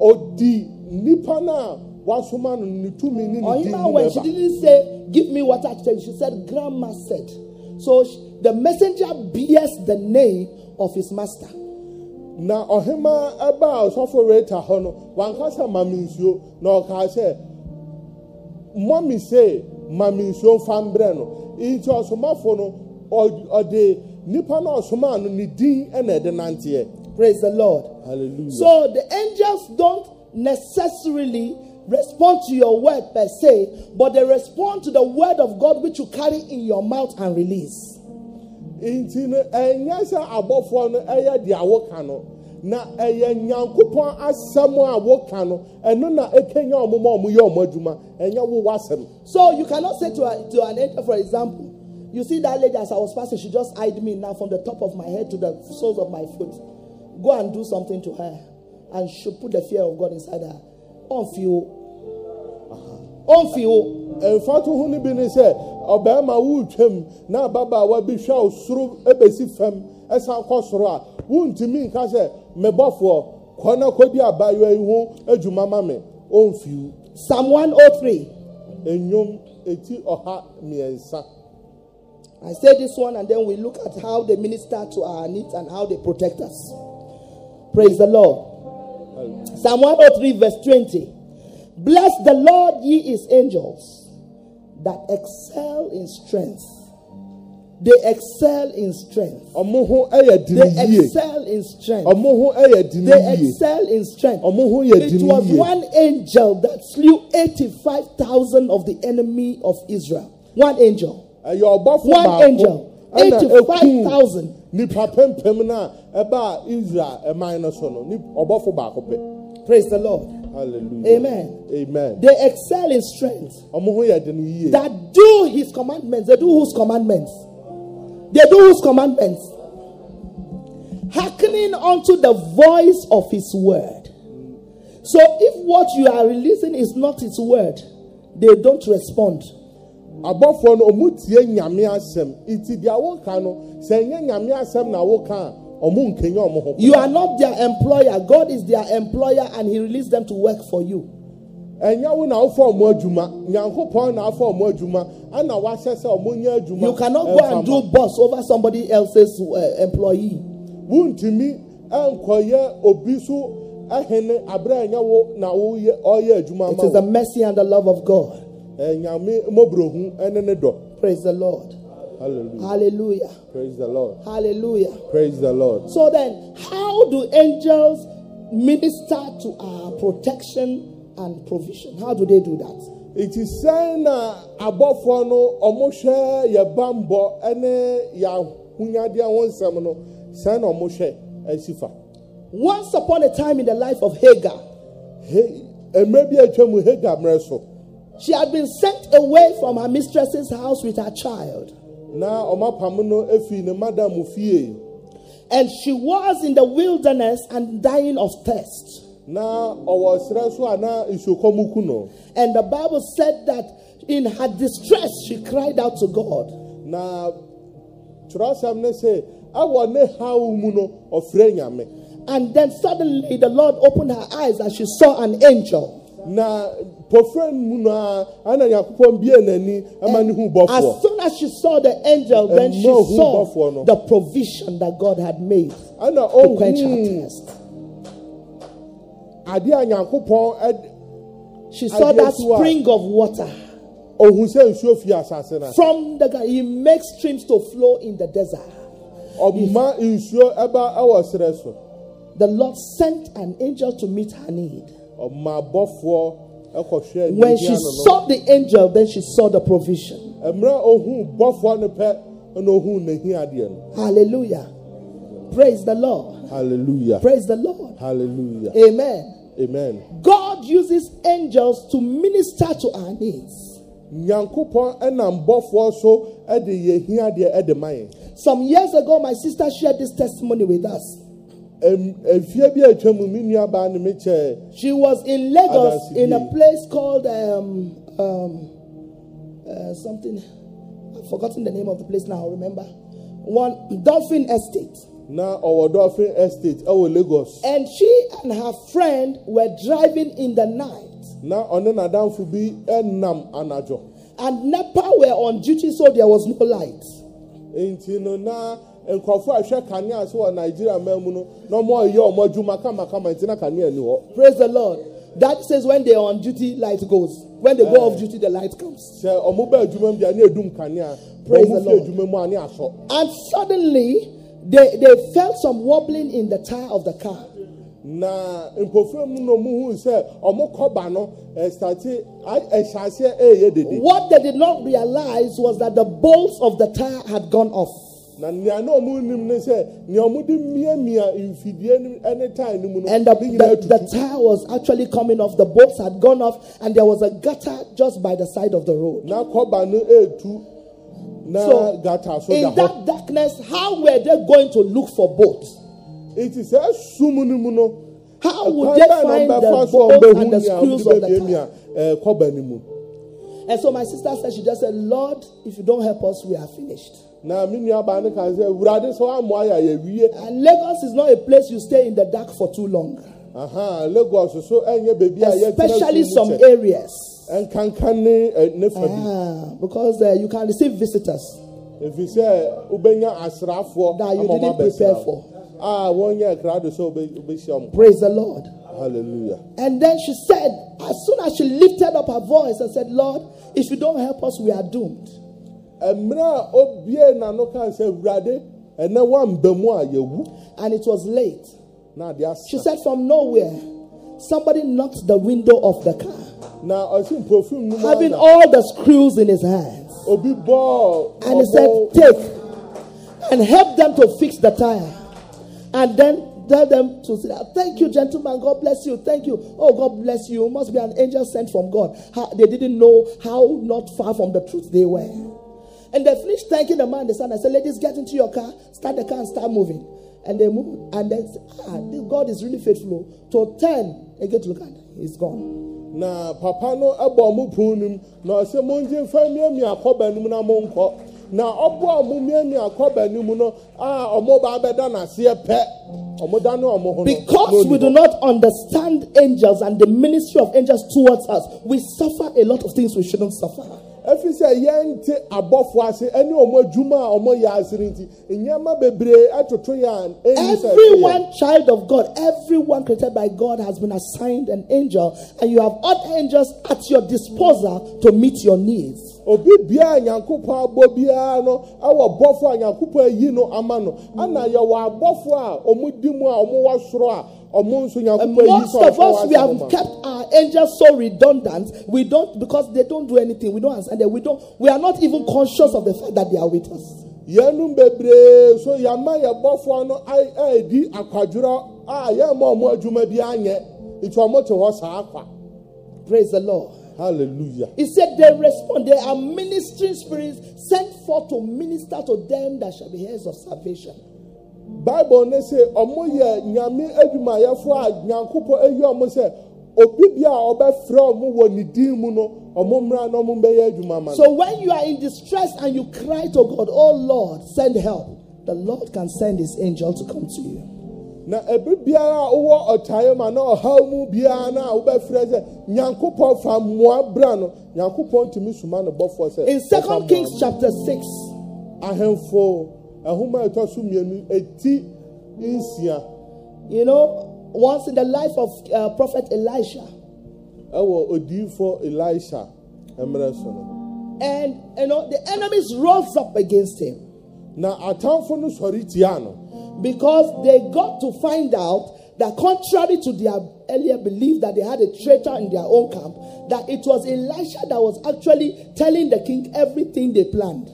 odi nipa no a wasoma no ne tumi ne Or even when she didn't say, Give me water she said, Grandma said. So sh- the messenger bears the name of his master. na ɔhema ɛbaa ɔsɔfo reta hɔ no wankasa ma me nsuo na ɔkaa sɛ mmɔ me se ma me nsuo mfa mbrɛ no nti ɔsomafo no ɔde nipa na ɔsomaa no ne din ɛna ɛde nanteɛ Praise the Lord. hallelujah So the angels don't necessarily respond to your word per se, but they respond to the word of God which you carry in your mouth and release. nti no ɛnyɛ sɛ abɔfoɔ no ɛyɛ deɛ woka no na ɛyɛ nyankopɔn asɛm a woka no ɛno na ɛkɛnya ɔmo ma ɔmo yɛ ɔmo adwuma ɛnyɛ wo w'asɛm So you cannot say to, a, to an angel, for example, you see that lady as I was passing, she just eyed me now from the top of my head to the soles of my foot. Go and do something to her, and she put the fear of God inside her. On feel, on feel. ɛmfa to ho no bi ne sɛ ɔbarima woretwam na ababaawa bi hwɛ wo soro bɛsi fam ɛsan kɔ soro a wontumi nka sɛ mebɔfoɔ kɔ na kɔdi abaayewa yi ho adwuma ma me Psalm 103. ɛnwom ɛti ɔha mmiɛnsa I say this one, and then we look at how they minister to our needs and how they protect us. Praise the Lord. Psalm 103, verse 20. Bless the Lord, ye his angels, that excel in strength. They excel in strength. ɔmo ho ɛyɛ They excel in strength. They excel in strength. ɔmo ho yɛ It was one angel that slew 85,000 of the enemy of Israel. One angel. One angel. Ɛna 85,000. nipa pɛmpɛm na ɛbaa israel ɛman no no ni baako pɛ Praise the Lord. hallelujah Amen. amen They excel in strength. ɔmo ho yɛ That do his commandments. They do whose commandments? They do whose commandments? Hearkening unto the voice of his word. So if what you are releasing is not his word, they don't respond. Abɔfoɔ no ɔmo tie nyame asɛm iti deɛ woka no sɛ ɛnyɛ nyame asɛm na woka a ɔmo nkenya ɔmo ho You are not their employer. God is their employer and he released them to work for you. ɛnyɛ wo na wofɔ ɔmo adwuma nyankopɔn na afɔ ɔmo adwuma ɛna wahyɛ sɛ ɔmo nyɛ adwuma You cannot go and do boss over somebody else's uh, employee. wontumi ɛnkɔyɛ obi so ɛhene aberɛ a ɛnyɛ wo na ɔyɛ adwuma It ma is the mercy and the love of God. Eh, ɛnyame mmɔborɔhu ɛne ne Praise the Lord. hallelujah Hallelujah. praise the lord Hallelujah. praise the lord So then, how do angels minister to our protection and provision? How do they do that? nti sɛn na abɔfoɔ no ɔmo hwɛ yɛ bambɔ ɛne yɛ ahonyadeɛ ho nsɛm no sɛn na ɔmo hwɛ asi fa Once upon a time in the life of Hagar, He- mmerɛ bi atwa mu hagar mmerɛ so she had been sent away from her mistress's house with her child. na ɔmo apam efi ne madam fie And she was in the wilderness and dying of thirst. na ɔwɔ serɛ so a na nsuokɔm ku And the Bible said that in her distress, she cried out to God. na twerɛsɛm ne sɛ ɛwɔ ne haw mu no ɔfrɛ nyame And then suddenly the Lord opened her eyes and she saw an angel. Na mu no a ana nyankopɔn bie n'ani ɛma ne hu As soon as she saw the angel, then she saw the provision that God had made ɛna to oh, quench her ɔhu thirst. adeɛ a nyankopɔn She saw that spring of water ɔhu sɛ nsuo fie asase ase. from the. He makes streams to flow in the desert. ɔma nsuo ɛba ɛwɔ serɛ so The Lord sent an angel to meet her need. Ɔma abɔfoɔ ɛkɔhwɛ When she saw the angel, then she saw the provision. mmerɛ ɔhu bɔfoɔ no pɛ ɛna ɔhu n'ahia adeɛ no Hallelujah. Praise the Lord. hallelujah Praise the Lord. hallelujah Amen. amen God uses angels to minister to our needs. nyankopɔn ɛnam bɔfoɔ so ɛde yɛ hia adeɛ ɛde ma Some years ago, my sister shared this testimony with us. She was in Lagos in a place called um, um, uh, something. I've forgotten the name of the place now. Remember, one Dolphin Estate, na ɔwɔ dolphin estate ɛwɔ lagos and she and her friend were driving in the night, na ɔne n'adamfo bi ɛnam anadwo and NEPA were on duty, so there was no light. Nkurɔfoɔ a ɛhwɛ kanea so wɔ nigeria man mu no na ɔmo ɔyɛ ɔmo adwuma kamakama nti na kanea ni hɔ Praise the Lord. That says when they are on duty, light goes. When they go off duty, the light comes. sɛ ɔmo bɛ adwuma bi a ne edum kanea Praise ɔmo fi adwuma mu a ne asɔ And suddenly, they, they felt some wobbling in the tire of the car. na mpofra mu na ɔmo hu sɛ ɔmo kɔba no ɛstate ɛhyɛ aseɛ ɛyɛ dede What they did not realize was that the bolts of the tire had gone off. Na nea na ɔmo nim ne sɛ nea ɔmo de miamia mfidie no ɛne tae no mu no And the, the, the tire was actually coming off. The bolts had gone off, and there was a gutter just by the side of the road. na kɔba no etu na So, so In that darkness, how were they going to look for boats? eti sɛ sum no mu no How would they find the bolts and the screws of the tire? Eh, kɔba no mu And so my sister said, she just said, Lord, if you don't help us, we are finished. Na me nua baa no kan sɛ wurade sɛ wammoa yɛ a yɛwie And Lagos is not a place you stay in the dark for too long, aha lagos so ɛnyɛ baabi a yɛtena especially some areas. ne ɛ, ne fa bi Ah, because uh, you can receive visitors. ɛfiri sɛ wobɛnya asraafoɔ That you didn't prepare for. a wɔnyɛ krado sɛ wobɛhyia mo Praise the Lord. hallelujah And then she said, as soon as she lifted up her voice and said, Lord, if you don't help us, we are doomed. Mmerɛ a obie n'ano ka sɛ wurade ɛnɛ woamba mu a yɛwu And it was late. na She said, from nowhere, somebody knocked the window of the car, na ɔsi mpofim mu having all the screws in his hands. obi bɔɔ And he said, Take and help them to fix the tire. And then tell them to say, Thank you, gentlemen. God bless you. Thank you. Oh, God bless you. Must be an angel sent from God. How, they didn't know how not far from the truth they were. And they finished thanking the man, the son. I said, Ladies, get into your car, start the car, and start moving. And they moved. And then, ah, God is really faithful. To 10, they get to look at it. He's gone. na papa no ɛbɔ ɔmo pon no mu na ɔsɛ mongye mfa miamia kɔba no mu na monkɔ na ɔboa ɔmo miamia kɔba no mu no a ɔmo ba bɛda n'aseɛ pɛ ɔmo da ne ɔmo ho no Because we do not understand angels and the ministry of angels towards us, we suffer a lot of things we shouldn't suffer. Ɛfiri sɛ yɛnte abɔfo ase ɛne ɔmo adwuma a ɔmo yɛ no nti nneɛma bebree ɛtoto yɛ a ɛnni sɛ ɛhwɛ. Everyone, child of God, everyone created by God has been assigned an angel, and you have other angels at your disposal to meet your needs. obi biara nyankopɔn abɔ biara no ɛwɔ bɔfo a nyankopɔn ayi no ama no ana yɛwɔ abɔfo a ɔmo di mu a ɔmo wɔ soro a ɔmo nso And nyankopɔn ayi most of us, we have kept our angels so redundant. We don't because they don't do anything. We don't understand that. We don't. We are not even conscious of the fact that they are with us. bebree so yɛama yɛ bɔfoɔ no a- a edi akwadworɔ a yɛma ɔmo adwuma bi anyɛ nti ɔmo te hɔ saa kwa Praise the Lord. hallelujah He said they respond. They are ministering spirits sent forth to minister to them that shall be heirs of salvation. Bible ne se ɔmo yɛ nyame a nyankopɔn ayi ɔmo sɛ obi bi a ɔbɛfrɛ ɔmo wɔ ne din mu no ɔmo mmra na ɔmo bɛyɛ adwuma ma no. So when you are in distress and you cry to God, Oh Lord, send help, the Lord can send his angel to come to you. na ebi biara a wowɔ ɔtaeɛ ma na ɔhaw mu biara na a wobɛfrɛ sɛ nyankopɔn fa mmoa bra no. Nyankopɔn tumi soma no bɔfoɔ sɛ In Second Kings chapter 6, ahemfo ɛhoma a so mmienu eti nsia. You know, once in the life of uh, Prophet Elisha, elisha and you know, the enemies rose up against him. Na atamfo no sɔre tia no. Because they got to find out that contrary to their earlier belief that they had a traitor in their own camp, that it was Elisha that was actually telling the king everything they planned.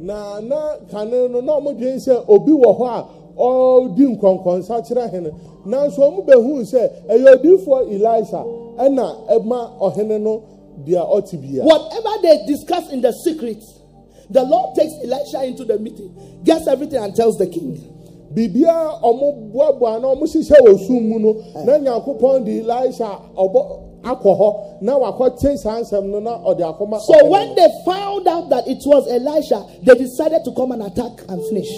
Na na kane no na ɔmo dwen sɛ obi wɔ hɔ a ɔdi nkɔnkɔnsa kyerɛ hene nanso ɔmo bɛhu sɛ ɛyɛ odiifoɔ elisha ɛna ɛma ɔhene no deɛ ɔte bia Whatever they discuss in the secret, the Lord takes Elisha into the meeting, gets everything, and tells the king. biribiara ɔmo boaboa na ɔmo hyehyɛ wɔ sum mu no na nyankopɔn de elisha ɔbɔ akɔ hɔ na wakɔte saa nsɛm no na ɔde akɔma So when they found out that it was Elisha, they decided to come and attack and finish.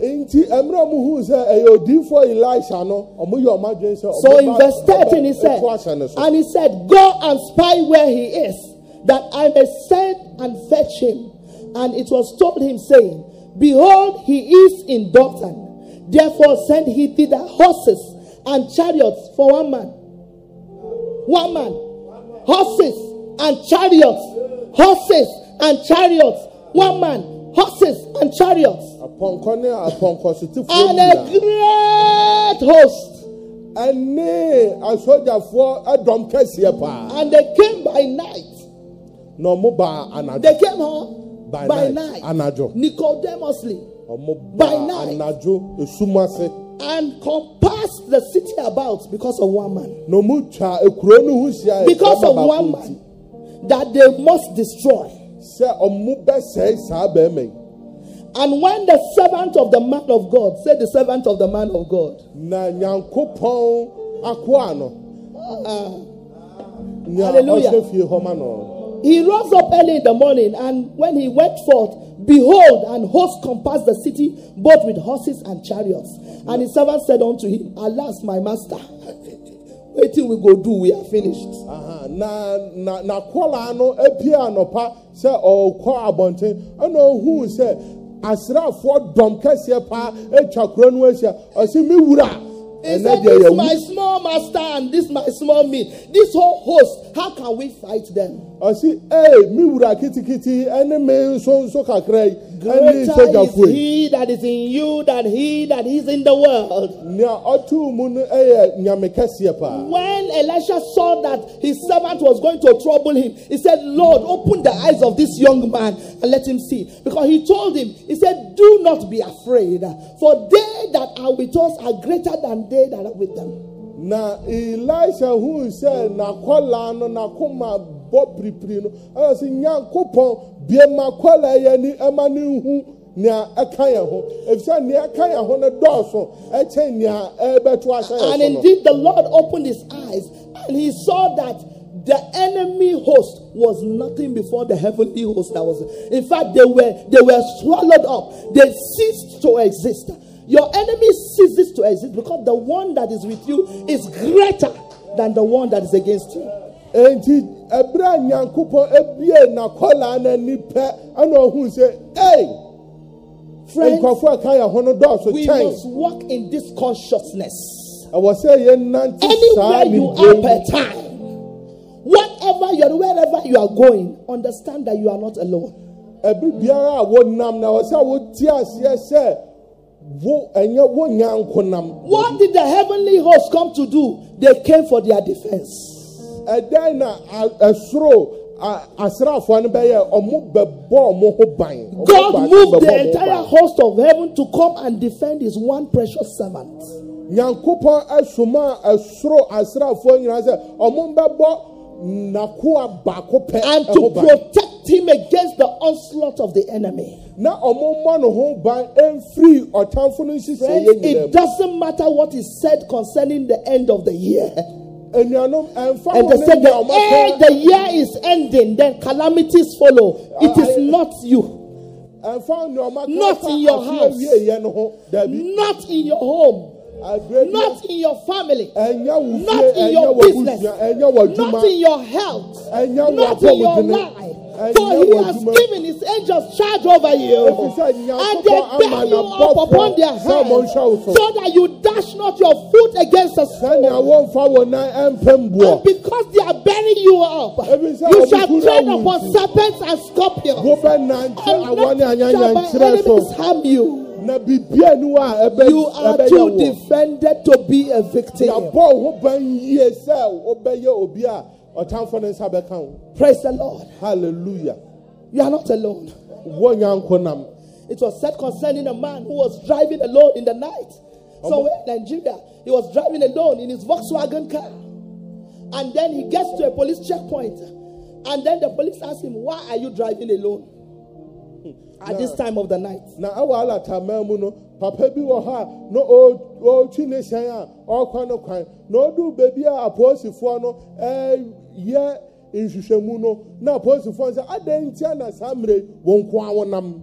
nti mmerɛ ɔmo hu sɛ ɛyɛ odiifoɔ elisha no ɔmo yɛ ɔmo adwene sɛ So in verse 13, he said, ɛto ahyɛ ne so. and he said, Go and spy where he is, that I may send and fetch him. And it was told him, saying, Behold, he is in Dothan. Therefore send he thither horses and chariots for one man. One man. Horses and chariots. Horses and chariots. One man. Horses and chariots. apɔnkɔ ne apɔnkɔsotefoɔ And a great host. ɛne asogyafoɔ ɛdɔm kɛseɛ paa And they came by night. No anadwo They came home By by, night. night. Ɔmo By night. Anadwo esum ase And compassed the city about because of one man. na ɔmo twa ekuro no ho Because of one man that they must destroy. sɛ ɔmo bɛsɛe saa bɛrima yi And when the servant of the man of God, said, the servant of the man of God, na nyankopɔn akoa no ah. nea Hallelujah. He rose up early in the morning, and when he went forth, behold, an host compassed the city, both with horses and chariots. And his servant said unto him, Alas, my master, *laughs* waiting we go do, we are finished. Aha, na na na kɔlaa no apie anɔpa sɛ ɔrekɔ oh, abɔnten ɛna ohun sɛ asraafoɔ dɔm kɛseɛ paa atwa kuro no ahyia ɔsi mi wura He ɛnɛ said, This my small master and this my small me. This whole host, how can we fight them? ɔsi ee mi wura kitikiti ɛne mi nso nso kakra yi ɛne Greater is he that is in you than he that is in the world. nea ɔtuu mu no ɛyɛ nyame kɛseɛ paa When Elisha saw that his servant was going to trouble him, he said, Lord, open the eyes of this young man and let him see. Because he told him, He said, Do not be afraid, for they that are with us are greater than they that are with them. na elisha hun sɛ n'akɔlaa no n'akoma bɔ piripiri no ɛyɛ sɛ nyankopɔn bie ma kɔlaa yɛ ni ɛma ne hu nea ɛka yɛn ho efisɛ nea ɛka yɛn ho no dɔɔso ɛkyɛn nea ɛbɛto ahyɛ yɛn And so no indeed, the Lord opened his eyes and he saw that the enemy host was nothing before the heavenly host that was. In fact, they were they were swallowed up. They ceased to exist. Your enemy ceases to exist because the one that is with you is greater than the one that is against you. Enti ɛbrɛ nyankopɔn ebie n'akɔlaa n'ani pɛ ɛna ohun sɛ nkurɔfoɔ a ɛka yɛn ho no dɔɔso we kyɛn must walk in this consciousness. ɛwɔ sɛ saa Anywhere you are per time, whatever you're, wherever you are going, understand that you are not alone. ɛbi biara a wonam na ɛwɔ sɛ wotie aseɛ sɛ wo ɛnyɛ wo. What did the heavenly host come to do? They came for their defense. Ɛdan na ɛsoro a- asraafoɔ no bɛyɛ ɔmo bɛbɔ ɔmo ho ban. God moved the entire host of heaven to come and defend his one precious servant. nyankopɔn asoma ɛsoro asraafoɔ nyinaa sɛ ɔmo bɛbɔ nakoa baako pɛ And to protect him against the onslaught of the enemy. na ɔmo mmɔ ne ho ban ɛmfiri ɔtamfo no Friends, nyinaa it doesn't matter what is said concerning the end of the year. And they said, the, ɔmo eh, the year is ending, then calamities follow. It is not you, ɛmfa nea ɔmo aka Not in your house. awieeɛ no ho dabi not in your home, not in your family, ɛnyɛ wo fie not in your business, busua ɛnyɛ wɔ not in your health, not in your life. For he has given his angels charge over you, and they bear you up upon their hands, so. that you dash not your foot against a stone. wɔmfa wo nan ɛmpɛ mboɔ And because they are bearing you up, you shall tread upon serpents and scorpions. And nothing shall by anyanyankyerɛ so enemies harm you. na biribia ni hɔ a ɛbɛ- You are too defended to be a victim. Yɛabɔ wo ho ban yie sɛ wobɛyɛ obi a ɔtamfo ne nsa bɛka wo Praise the Lord. Hallelujah. You are not alone. nam um, It was said concerning a man who was driving alone in the night. Somewhere um, in Nigeria, he was driving alone in his Volkswagen car. And then he gets to a police checkpoint. And then the police ask him, Why are you driving alone? Mm-hmm. At this time of the night. na ɛwɔ mu no papa bi wɔ hɔ a na ɔretwi ne hyɛn a ɔrekɔ no kwan na ɔduru baabi a apolisifoɔ no ɛyɛ nhwehwɛmu no na apolisifoɔ no sɛ adɛn ntia na saa mmerɛ wɔn nko a wɔnam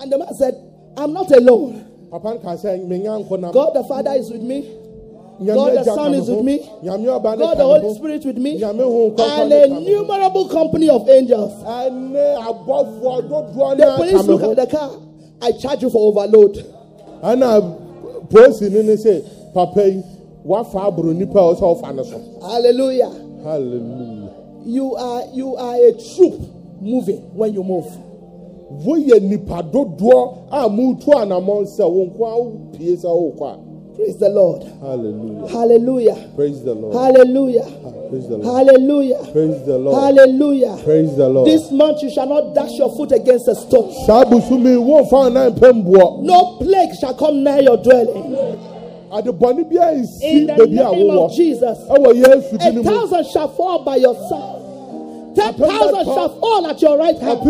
And the man said, I'm not alone. papa no kaa sɛ menya nko nam God the Father is with me. God the Son is with me. nyame ɔba ne God the Holy Spirit with me. And ne a ka me ho innumerable company of angels. ɛne abɔfoɔ dodoɔ ne The police look at the car. I charge you for overload. ana polisi ni ne sɛ papa yi wafa aboro nipa a ɔsɛ ɔfa ne Hallelujah. hallelujah You are you are a troop moving when you move. woyɛ nipa dodoɔ a mutu anamɔ sɛ wo nko a pie sɛ wokɔ a Praise the Lord. hallelujah Hallelujah. praise the lord Hallelujah. Ah, praise the lord Hallelujah. praise the lord Hallelujah. praise the lord This month you shall not dash your foot against a stone. saa busumi wɔmfa nan mpɛ mboɔ No plague shall come near your dwelling. adebɔne biara nsi In the a name of wowɔ Jesus. ɛwɔ yesu A mu thousand shall fall by your side. Ten thousand shall fall at your right hand.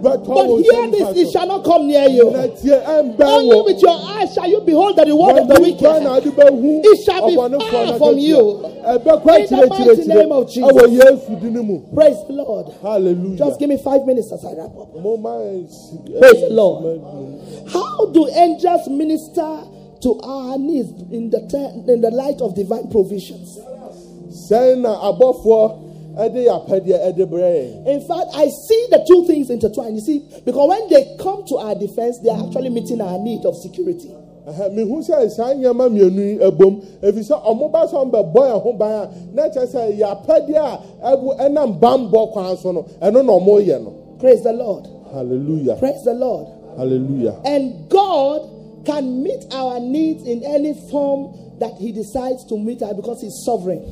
But hear this, it shall not come near you. na tie ɛmbɛn Only with your eyes shall you behold the reward of the wicked. nkwa na ade bɛhu It shall be far from you. In the mighty name of Jesus. ɛwɔ yesu din mu Praise the Lord. hallelujah Just give me five minutes as I wrap up. Praise the Lord. How do angels minister to our needs in the in the light of divine provisions? sɛn na abɔfoɔ ɛde yɛ apɛdeɛ ɛde brɛ yɛn In fact, I see the two things intertwined. You see, because when they come to our defense, they are actually meeting our need of security. Ɛhɛ, mehu sɛ saa nneɛma mmienu yi ɛbom ɛfiri sɛ ɔmo ba sɛ ɔmbɛbɔ yɛn ho ban a na kyerɛ sɛ yɛ a ɛbu ɛnam bambɔ kwan so no ɛno na ɔmo yɛ no Praise the Lord. hallelujah Praise the Lord. hallelujah And God can meet our needs in any form that He decides to meet us because He's sovereign.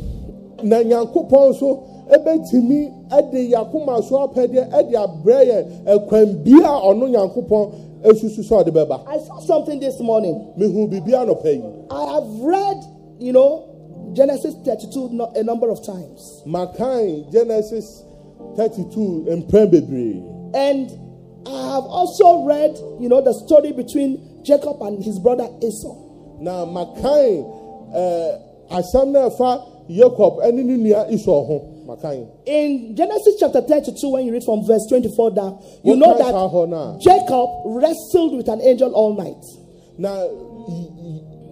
na nyankopɔn nso ɛbɛtumi ɛde yakoma so apɛdeɛ ɛde abrɛ yɛn ɛkwan bia ɔno nyankopɔn esusu sɛ ɔde bɛba I saw something this morning. mehu biribi anɔpɛ yi I have read, you know, Genesis 32 no- a number of times. makan genesis thirty-two mpɛn bebree And I have also read, you know, the story between Jacob and his brother Esau. na makan ɛɛ eh, asɛm na ɛfa yakob ɛne ne nua esau ho In Genesis chapter 32, when you read from verse 24 down, you What know kind of hɔ that? Jacob wrestled with an angel all night. Now,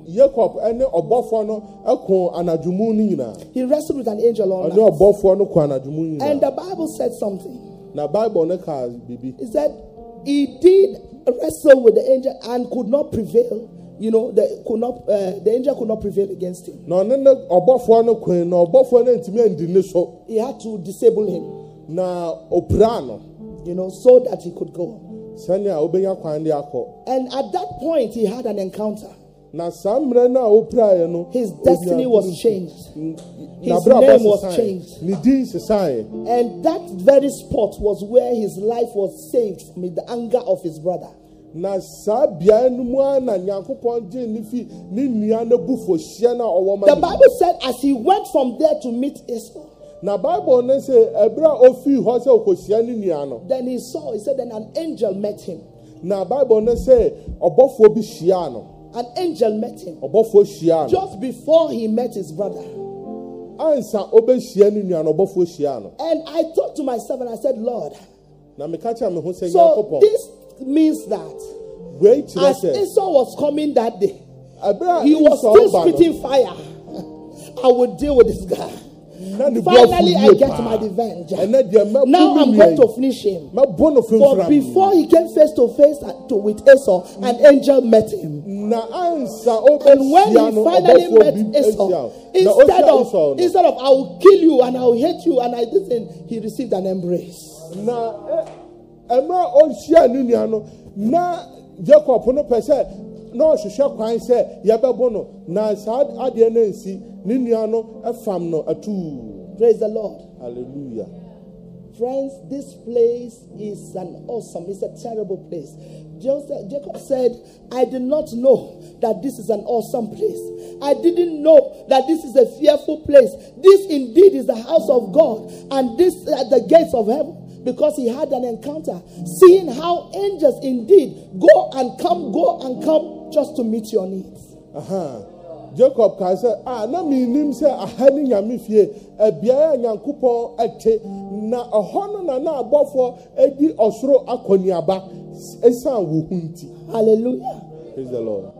yakob ɛne ɔbɔfoɔ no ɛko anadwomu no nyinaa He wrestled with an angel all ɔne night. ɔbɔfoɔ no ko anadwomu And the Bible said something. na bible biribi He said he did wrestle with the angel and could not prevail. You know, the could not uh, the angel could not prevail against him. na ɔne no koe na ɔbɔfoɔ no ntumi andi ne He had to disable him, na ɔpira no you know, so that he could go. sɛnea wobɛnya kwan de akɔ And at that point, he had an encounter. na saa mmerɛ no a ɔpiraeɛ no His destiny was changed. His name was changed. ne din sesaeɛ And that very spot was where his life was saved from the anger of his brother. Na saa beaeɛ no mu a na nyankopɔn gye ne fi ne nua no bufohyia no a ɔwɔ ma The Bible said, as he went from there to meet Esau, na bible no sɛ ɛberɛ a ɔfii hɔ sɛ ɔkɔhyia ne nua no then he saw, he said, then an angel met him. na bible no sɛ ɔbɔfoɔ bi hyiaa no. An angel met him. Ɔbɔfoɔ hyiaa no. Just before he met his brother. ansa ɔbɛhyia ne nua no ɔbɔfoɔ hyiaa no. And I thought to myself, and I said, Lord, na meka kyerɛ me ho sɛ so nyankopɔn this means that as Esau was coming that day, he was still spitting fire. I will deal with this guy. na ne bu Finally, I get my revenge. ɛnɛ deɛ mɛbu Now I'm going to finish him. For before he came face to face with Esau, an angel met him. And when he finally met Esau, instead of instead of I will kill you and I will hate you and I didn't, he received an embrace. Na ɛ- ɛmɛ a ɔhyia ne nua no na jacob no pɛ sɛ na ɔhwehwɛ kwan sɛ yɛbɛbo no na saa adeɛ no nsi ne nua no ɛfam no atuu Praise the Lord. hallelujah Friends, this place is an awesome, it's a terrible place. Joseph, uh, Jacob said, I did not know that this is an awesome place. I didn't know that this is a fearful place. This indeed is the house of God, and this are the gates of heaven. Because he had an encounter, seeing how angels indeed go and come, go and come just to meet your needs. Uh-huh. jacob kaa sɛ a na menim sɛ aha ne nyame fie abiaeɛ a nyankopɔn ɛte na ɛhɔ no na na abɔfoɔ adi ɔsoro akɔneaba ɛsiane wo ho nti Hallelujah. praise the lord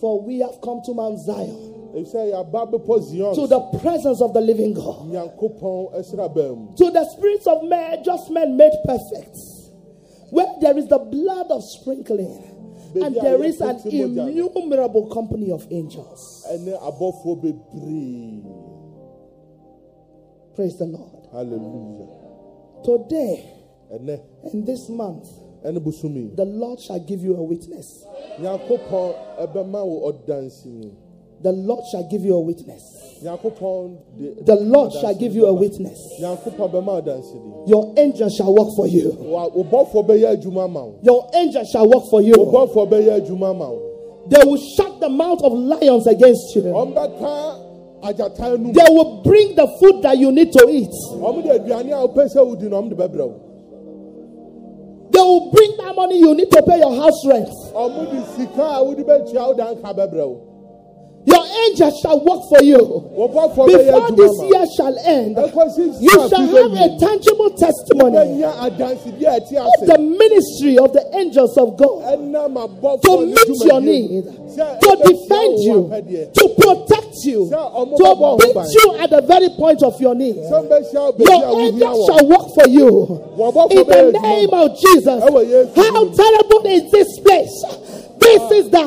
For we have come to Mount Zion, ɛfiri sɛ yɛaba bepɔ zion to the presence of the living God. nyankopɔn ɛsraba mu to the spirits of men, just men made perfect. where there is the blood of sprinkling, and there is an put him on that. innumerable company of angels. ɛne abɔfoɔ bebree Praise the Lord. hallelujah Today and this month, the Lord shall give you a witness. Nyankopɔn ɛbɛma wo ɔdanseni The Lord shall give you a witness. The Lord shall give you a witness. nyankopɔn bɛma ɔdanseni Your angel shall work for you. wa wo bɔfoɔ bɛyɛ adwuma ma wo Your angel shall work for you. bɔfoɔ bɛyɛ adwuma ma wo They will shut the mouth of lions against you. ɔmbɛka agyata no mu They will bring the food that you need to eat. ɔmo de aduane a wopɛ sɛ wodi no ɔmo de bɛbrɛ wo They will bring that money you need to pay your house rent. Ɔmo de sika a wode bɛtua wo danka bɛbrɛ wo Your angel shall work for you. wo bɔfoɔ bɛyɛ Before this year shall end, you shall have a tangible testimony bɛnya adansedie a ɛte of the ministry of the angels of God to meet your need, to defend you, to protect you, to bɛbɔ beat you at the very point of your need. sɛ mbɛhyia wo baabi a Your wohia angel shall work for you. In the name of Jesus. How terrible is this place? This is the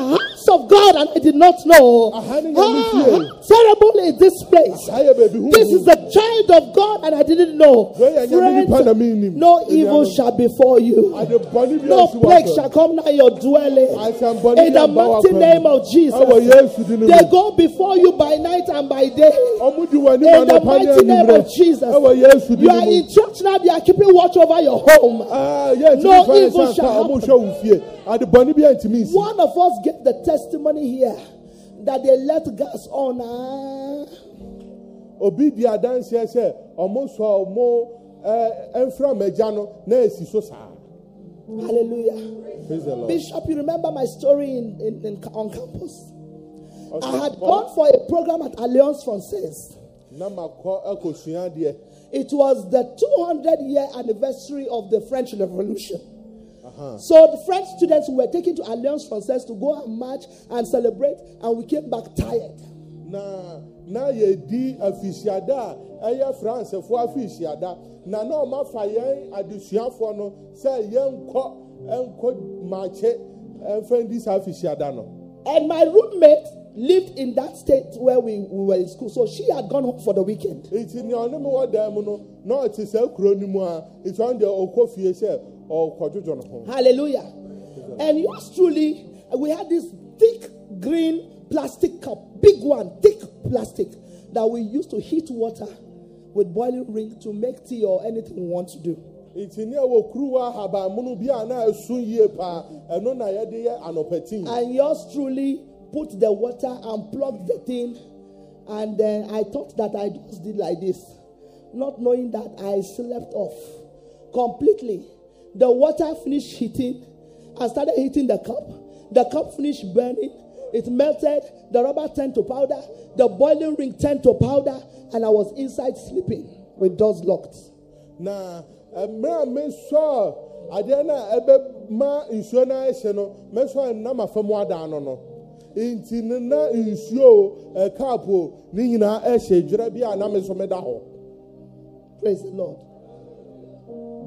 of God, and I did not know. Ah, terrible is this place? Saa yɛ baabi hu This is the child of God, and I didn't know. Wei yɛ nyame nipa na menim. no evil shall befall you. ade bɔne bi No plague shall come near your dwelling. In the mighty name of Jesus. ɛwɔ yesu din mu They go before you by night and by day. ɔmo di w'anim In the mighty name of Jesus. You are in church now, they are keeping watch over your home. Ah, No evil shall happen. hwɛ wo fie ade bɔne bi antumi nsi One of us gave the testimony here that they let gas on. ah. Obi di adanseɛ sɛ ɔmo sɔ ɔmo ɛɛ ɛnfra mɛgya no na esi so saa Hallelujah. praise the lord Bishop, you remember my story in, in, in- on campus? Ɔsɛ, I had "Ɔ- gone for a program at Alliance Francaise. na makɔ ɛkɔsua adeɛ It was the 200 year anniversary of the French Revolution. So the French students were taken to Alliance Francaise to go and march and celebrate, and we came back tired. na na yɛdi afisiada a ɛyɛ fransefoɔ afisiada na na yɛn adesuafoɔ no sɛ yɛnkɔ ɛnkɔ maakye ɛmfa ndi saa afisiada no And my roommate lived in that state where we, we were in school, so she had gone home for the weekend. nti nea ɔne me wɔ dan mu no na ɔte saa kuro no mu a ɔno deɛ ɔkɔ fie sɛ ne ho Hallelujah. And yours truly, we had this thick green plastic cup, big one, thick plastic, that we use to heat water with boiling ring to make tea or anything we want to do. nti ne ɛwɔ kuruwa ahabanmono bi a na ɛso yie paa ɛno na yɛde yɛ anɔpatin And yours truly put the water and plugged the thing. And then I thought that I just did like this, not knowing that I slept off completely. The water finished heating and started heating the cup. The cup finished burning. It melted. The rubber turned to powder. The boiling ring turned to powder. And I was inside sleeping with doors locked. na mmerɛ a mesɔɔ adeɛ no a ɛbɛma nsuo no ayɛhye no mɛsɔɔ nam afam adan no no nti ne na nsuo ɛkaapo eh, o ne nyinaa ɛhyɛ dwerɛ bi a na me nso meda hɔ Praise the Lord.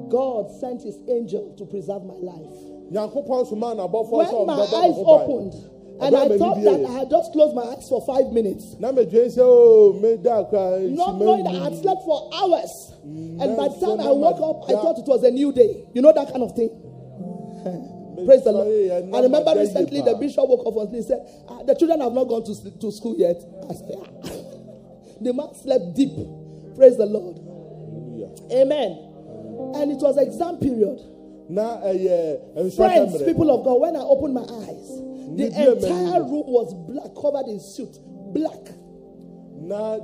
God sent his angel to preserve my life. nyankopɔn soma n'abɔfoɔ sɛ when my ɔmbɛbɔ me eyes ho ban. opened and I thought that. I had just closed my eyes for five minutes, na medwen sɛ o meda akora not knowing that I had slept for hours. And by the time I woke up, I thought it was a new day. You know that kind of thing. *laughs* Praise the Lord. I remember recently the bishop woke up and he said, "Ah, The children have not gone to, to school yet. I said, "Ah." *laughs* The man slept deep. Praise the Lord. Amen. And it was exam period. Friends, people of God, when I opened my eyes, the entire room was black, covered in soot, black. My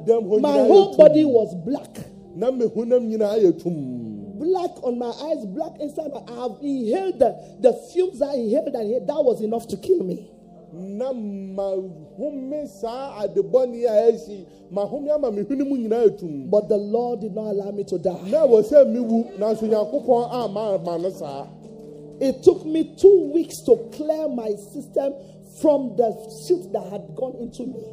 whole body was black. na me honam nyinaa yɛ tum Black on my eyes, black inside my I have inhaled the, the fumes I inhaled and. That was enough to kill me. na mahome saa adebɔne a ɛsi mahome ama me hwene mu nyinaa But the Lord did not allow me to die. It took me two weeks to clear my system from the soot that had gone into me.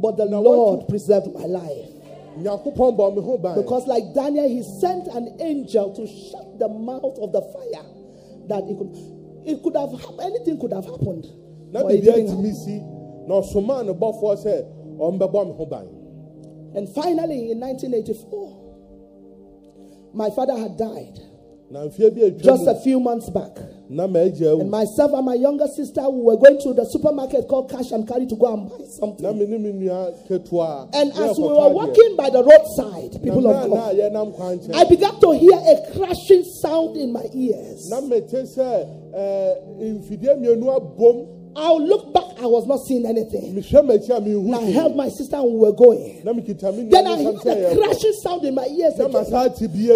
But the Now, Lord preserved my life. nyankopɔn bɔ me ho ban Because, like Daniel, he sent an angel to shut the mouth of the fire. That it could, it could have happened, anything could have happened. na but it didn't atumi si na ɔsomaa ne bɔfoɔ sɛ ɔmbɛbɔ me ho ban And finally, in 1984, my father had died na mfeɛ bi atwa just a few months back. And myself and my younger sister, we were going to the supermarket called Cash and Carry to go and buy something. me ne me nua ketewa And as we were walking by the roadside, people of God, I began to hear a crashing sound in my ears. I'll look back, I was not seeing anything. I held my sister and we were going. Then I heard a crashing sound in my ears again.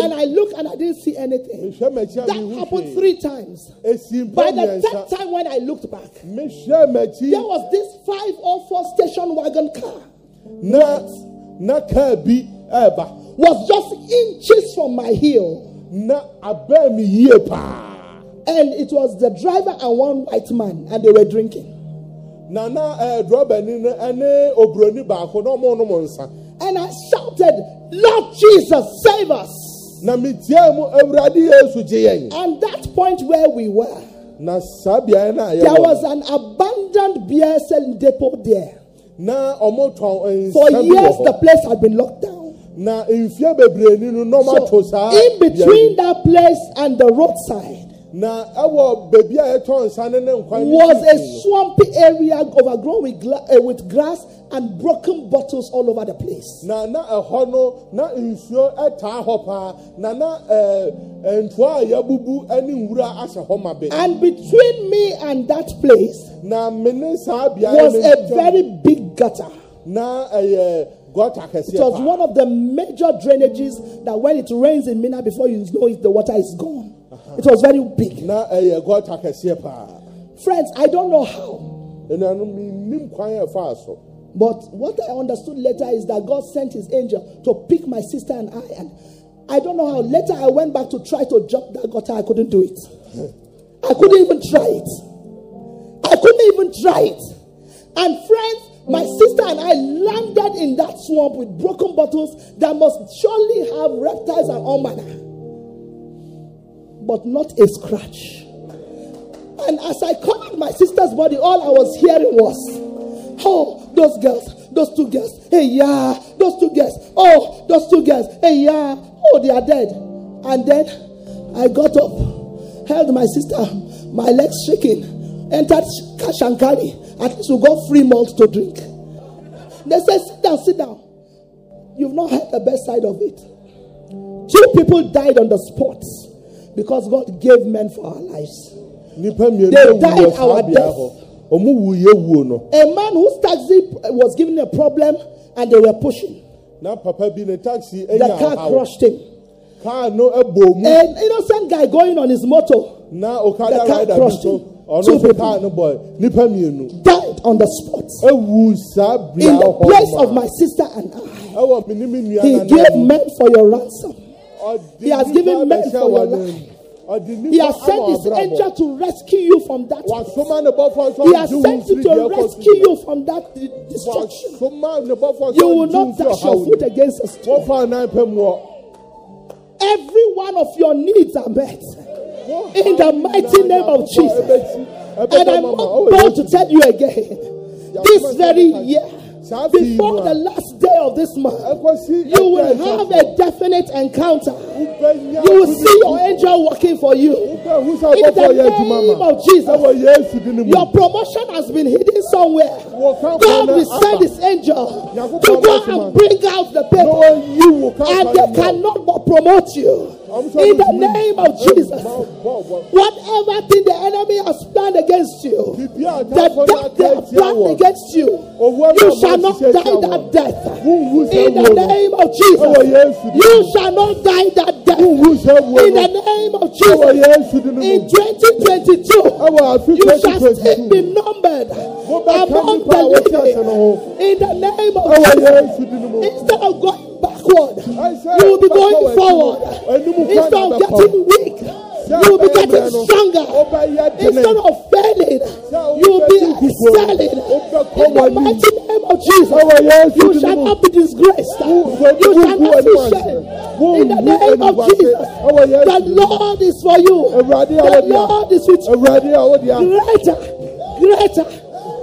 And I looked and I didn't see anything. That happened three times. By the third time when I looked back, there was this 504 station wagon car. Was just inches from my heel. Na abɛn mi yie paa And it was the driver and one white man, and they were drinking. na na ɛɛ drɔbani no ɛne baako na ɔmo nom nsa And I shouted, Lord Jesus, save us. na metia mu awurade yesu gye yɛn And that point where we were, na saa beaeɛ no a there was an abandoned beer selling depot there. na tɔn eh, For years, the place had been locked down. na mfie bebree ni no na ɔmo So, in between that place and the roadside na ɛwɔ beebi a yɛtɔn nsa ne ne nkwan ne was a swampy area overgrown with, gla- uh, with grass and broken bottles all over the place. na na ɛhɔ no na nsuo ɛtaa hɔ paa na na eh, ɛɛ ntoa a yɛabubu ɛne nwura ahyɛ hɔ ma be And between me and that place na me ne saa beaeɛ was no a very big gutter. na eh, ɛyɛ gɔta It was paa one of the major drainages that when it rains in Mina, before you know it, the water is gone. It was very big. na ɛyɛ gɔta kɛseɛ paa Friends, I don't know how, ɛnuanom menim kwan a ɛfaa so but what I understood later is that God sent his angel to pick my sister and I. And I don't know how. Later, I went back to try to jump that gutter. I couldn't do it. *laughs* I couldn't even try it. I couldn't even try it. And friends, my sister and I landed in that swamp with broken bottles that must surely have reptiles and all manner, but not a scratch. And as I covered my sister's body, all I was hearing was, Oh, those girls, those two girls, hey, yeah, those two girls, oh, those two girls, hey, yeah, oh, they are dead. And then I got up, held my sister, my legs shaking, entered cash and. At least we got free malt to drink. They said, Sit down, sit down. You've not heard the best side of it. Two people died on the spot because God gave men for our lives. They died our death. hɔ ɔmo wu yɛ wuo no A man whose taxi was given a problem and they were pushing. na papa bi ne taxi The car crushed him. kaa no ɛbɔ mu An innocent guy going on his motor The okada car crushed him. Two people. no bɔ nipa mmienu died on the spot. ewu saa beaeɛ In the place of my sister and I, ɛwɔ me ne he gave men for your ransom. He has given men for your life. He has sent his angel to rescue you from that. wasoma ne bɔfɔ nso He has sent you to rescue you from that destruction. wasoma ne bɔfɔ nso You will not dash your foot against a stone. wɔfa anan pɛ mu ɔ. Every one of your needs are met. In the mighty name of Jesus. And I'm not bound to tell you again. This very year, before the last day of this month, you will have a definite encounter. You will see your angel working for you. In the name of Jesus. Your promotion has been hidden somewhere. God will send his angel to go and bring out the paper. And they cannot but promote you. In the name of Jesus. Whatever thing the enemy has planned against you, the death they have planned against you, you shall not die that death. In the name of Jesus. You shall not die that death. In the name of Jesus. In 2022, you shall still be numbered among the living. In the name of Jesus. Instead of going backward, you will be going forward. Instead of getting weak, you will be getting stronger. Instead of failing, you will be kukuo excel in the mighty name of Jesus. You shall not be disgraced. You shall not be shamed. In the name of Jesus. The Lord is for you. The Lord is with you. awurade a wɔde a Greater, greater,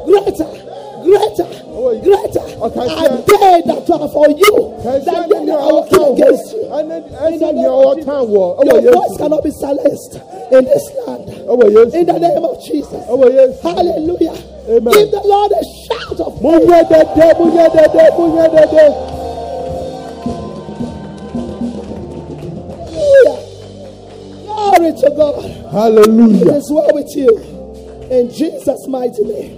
greater, greater, Oh, greater are sir. they that are for you than they that are working against you. wɔ ɛne ɛsɛ nea ɔtan wɔ Your yesu voice cannot be silenced in this land. yesu In the name of Jesus. yesu Hallelujah. Amen. Give the Lord a shout of hallelujah. Glory to God. Hallelujah is well with you. In Jesus' mighty name.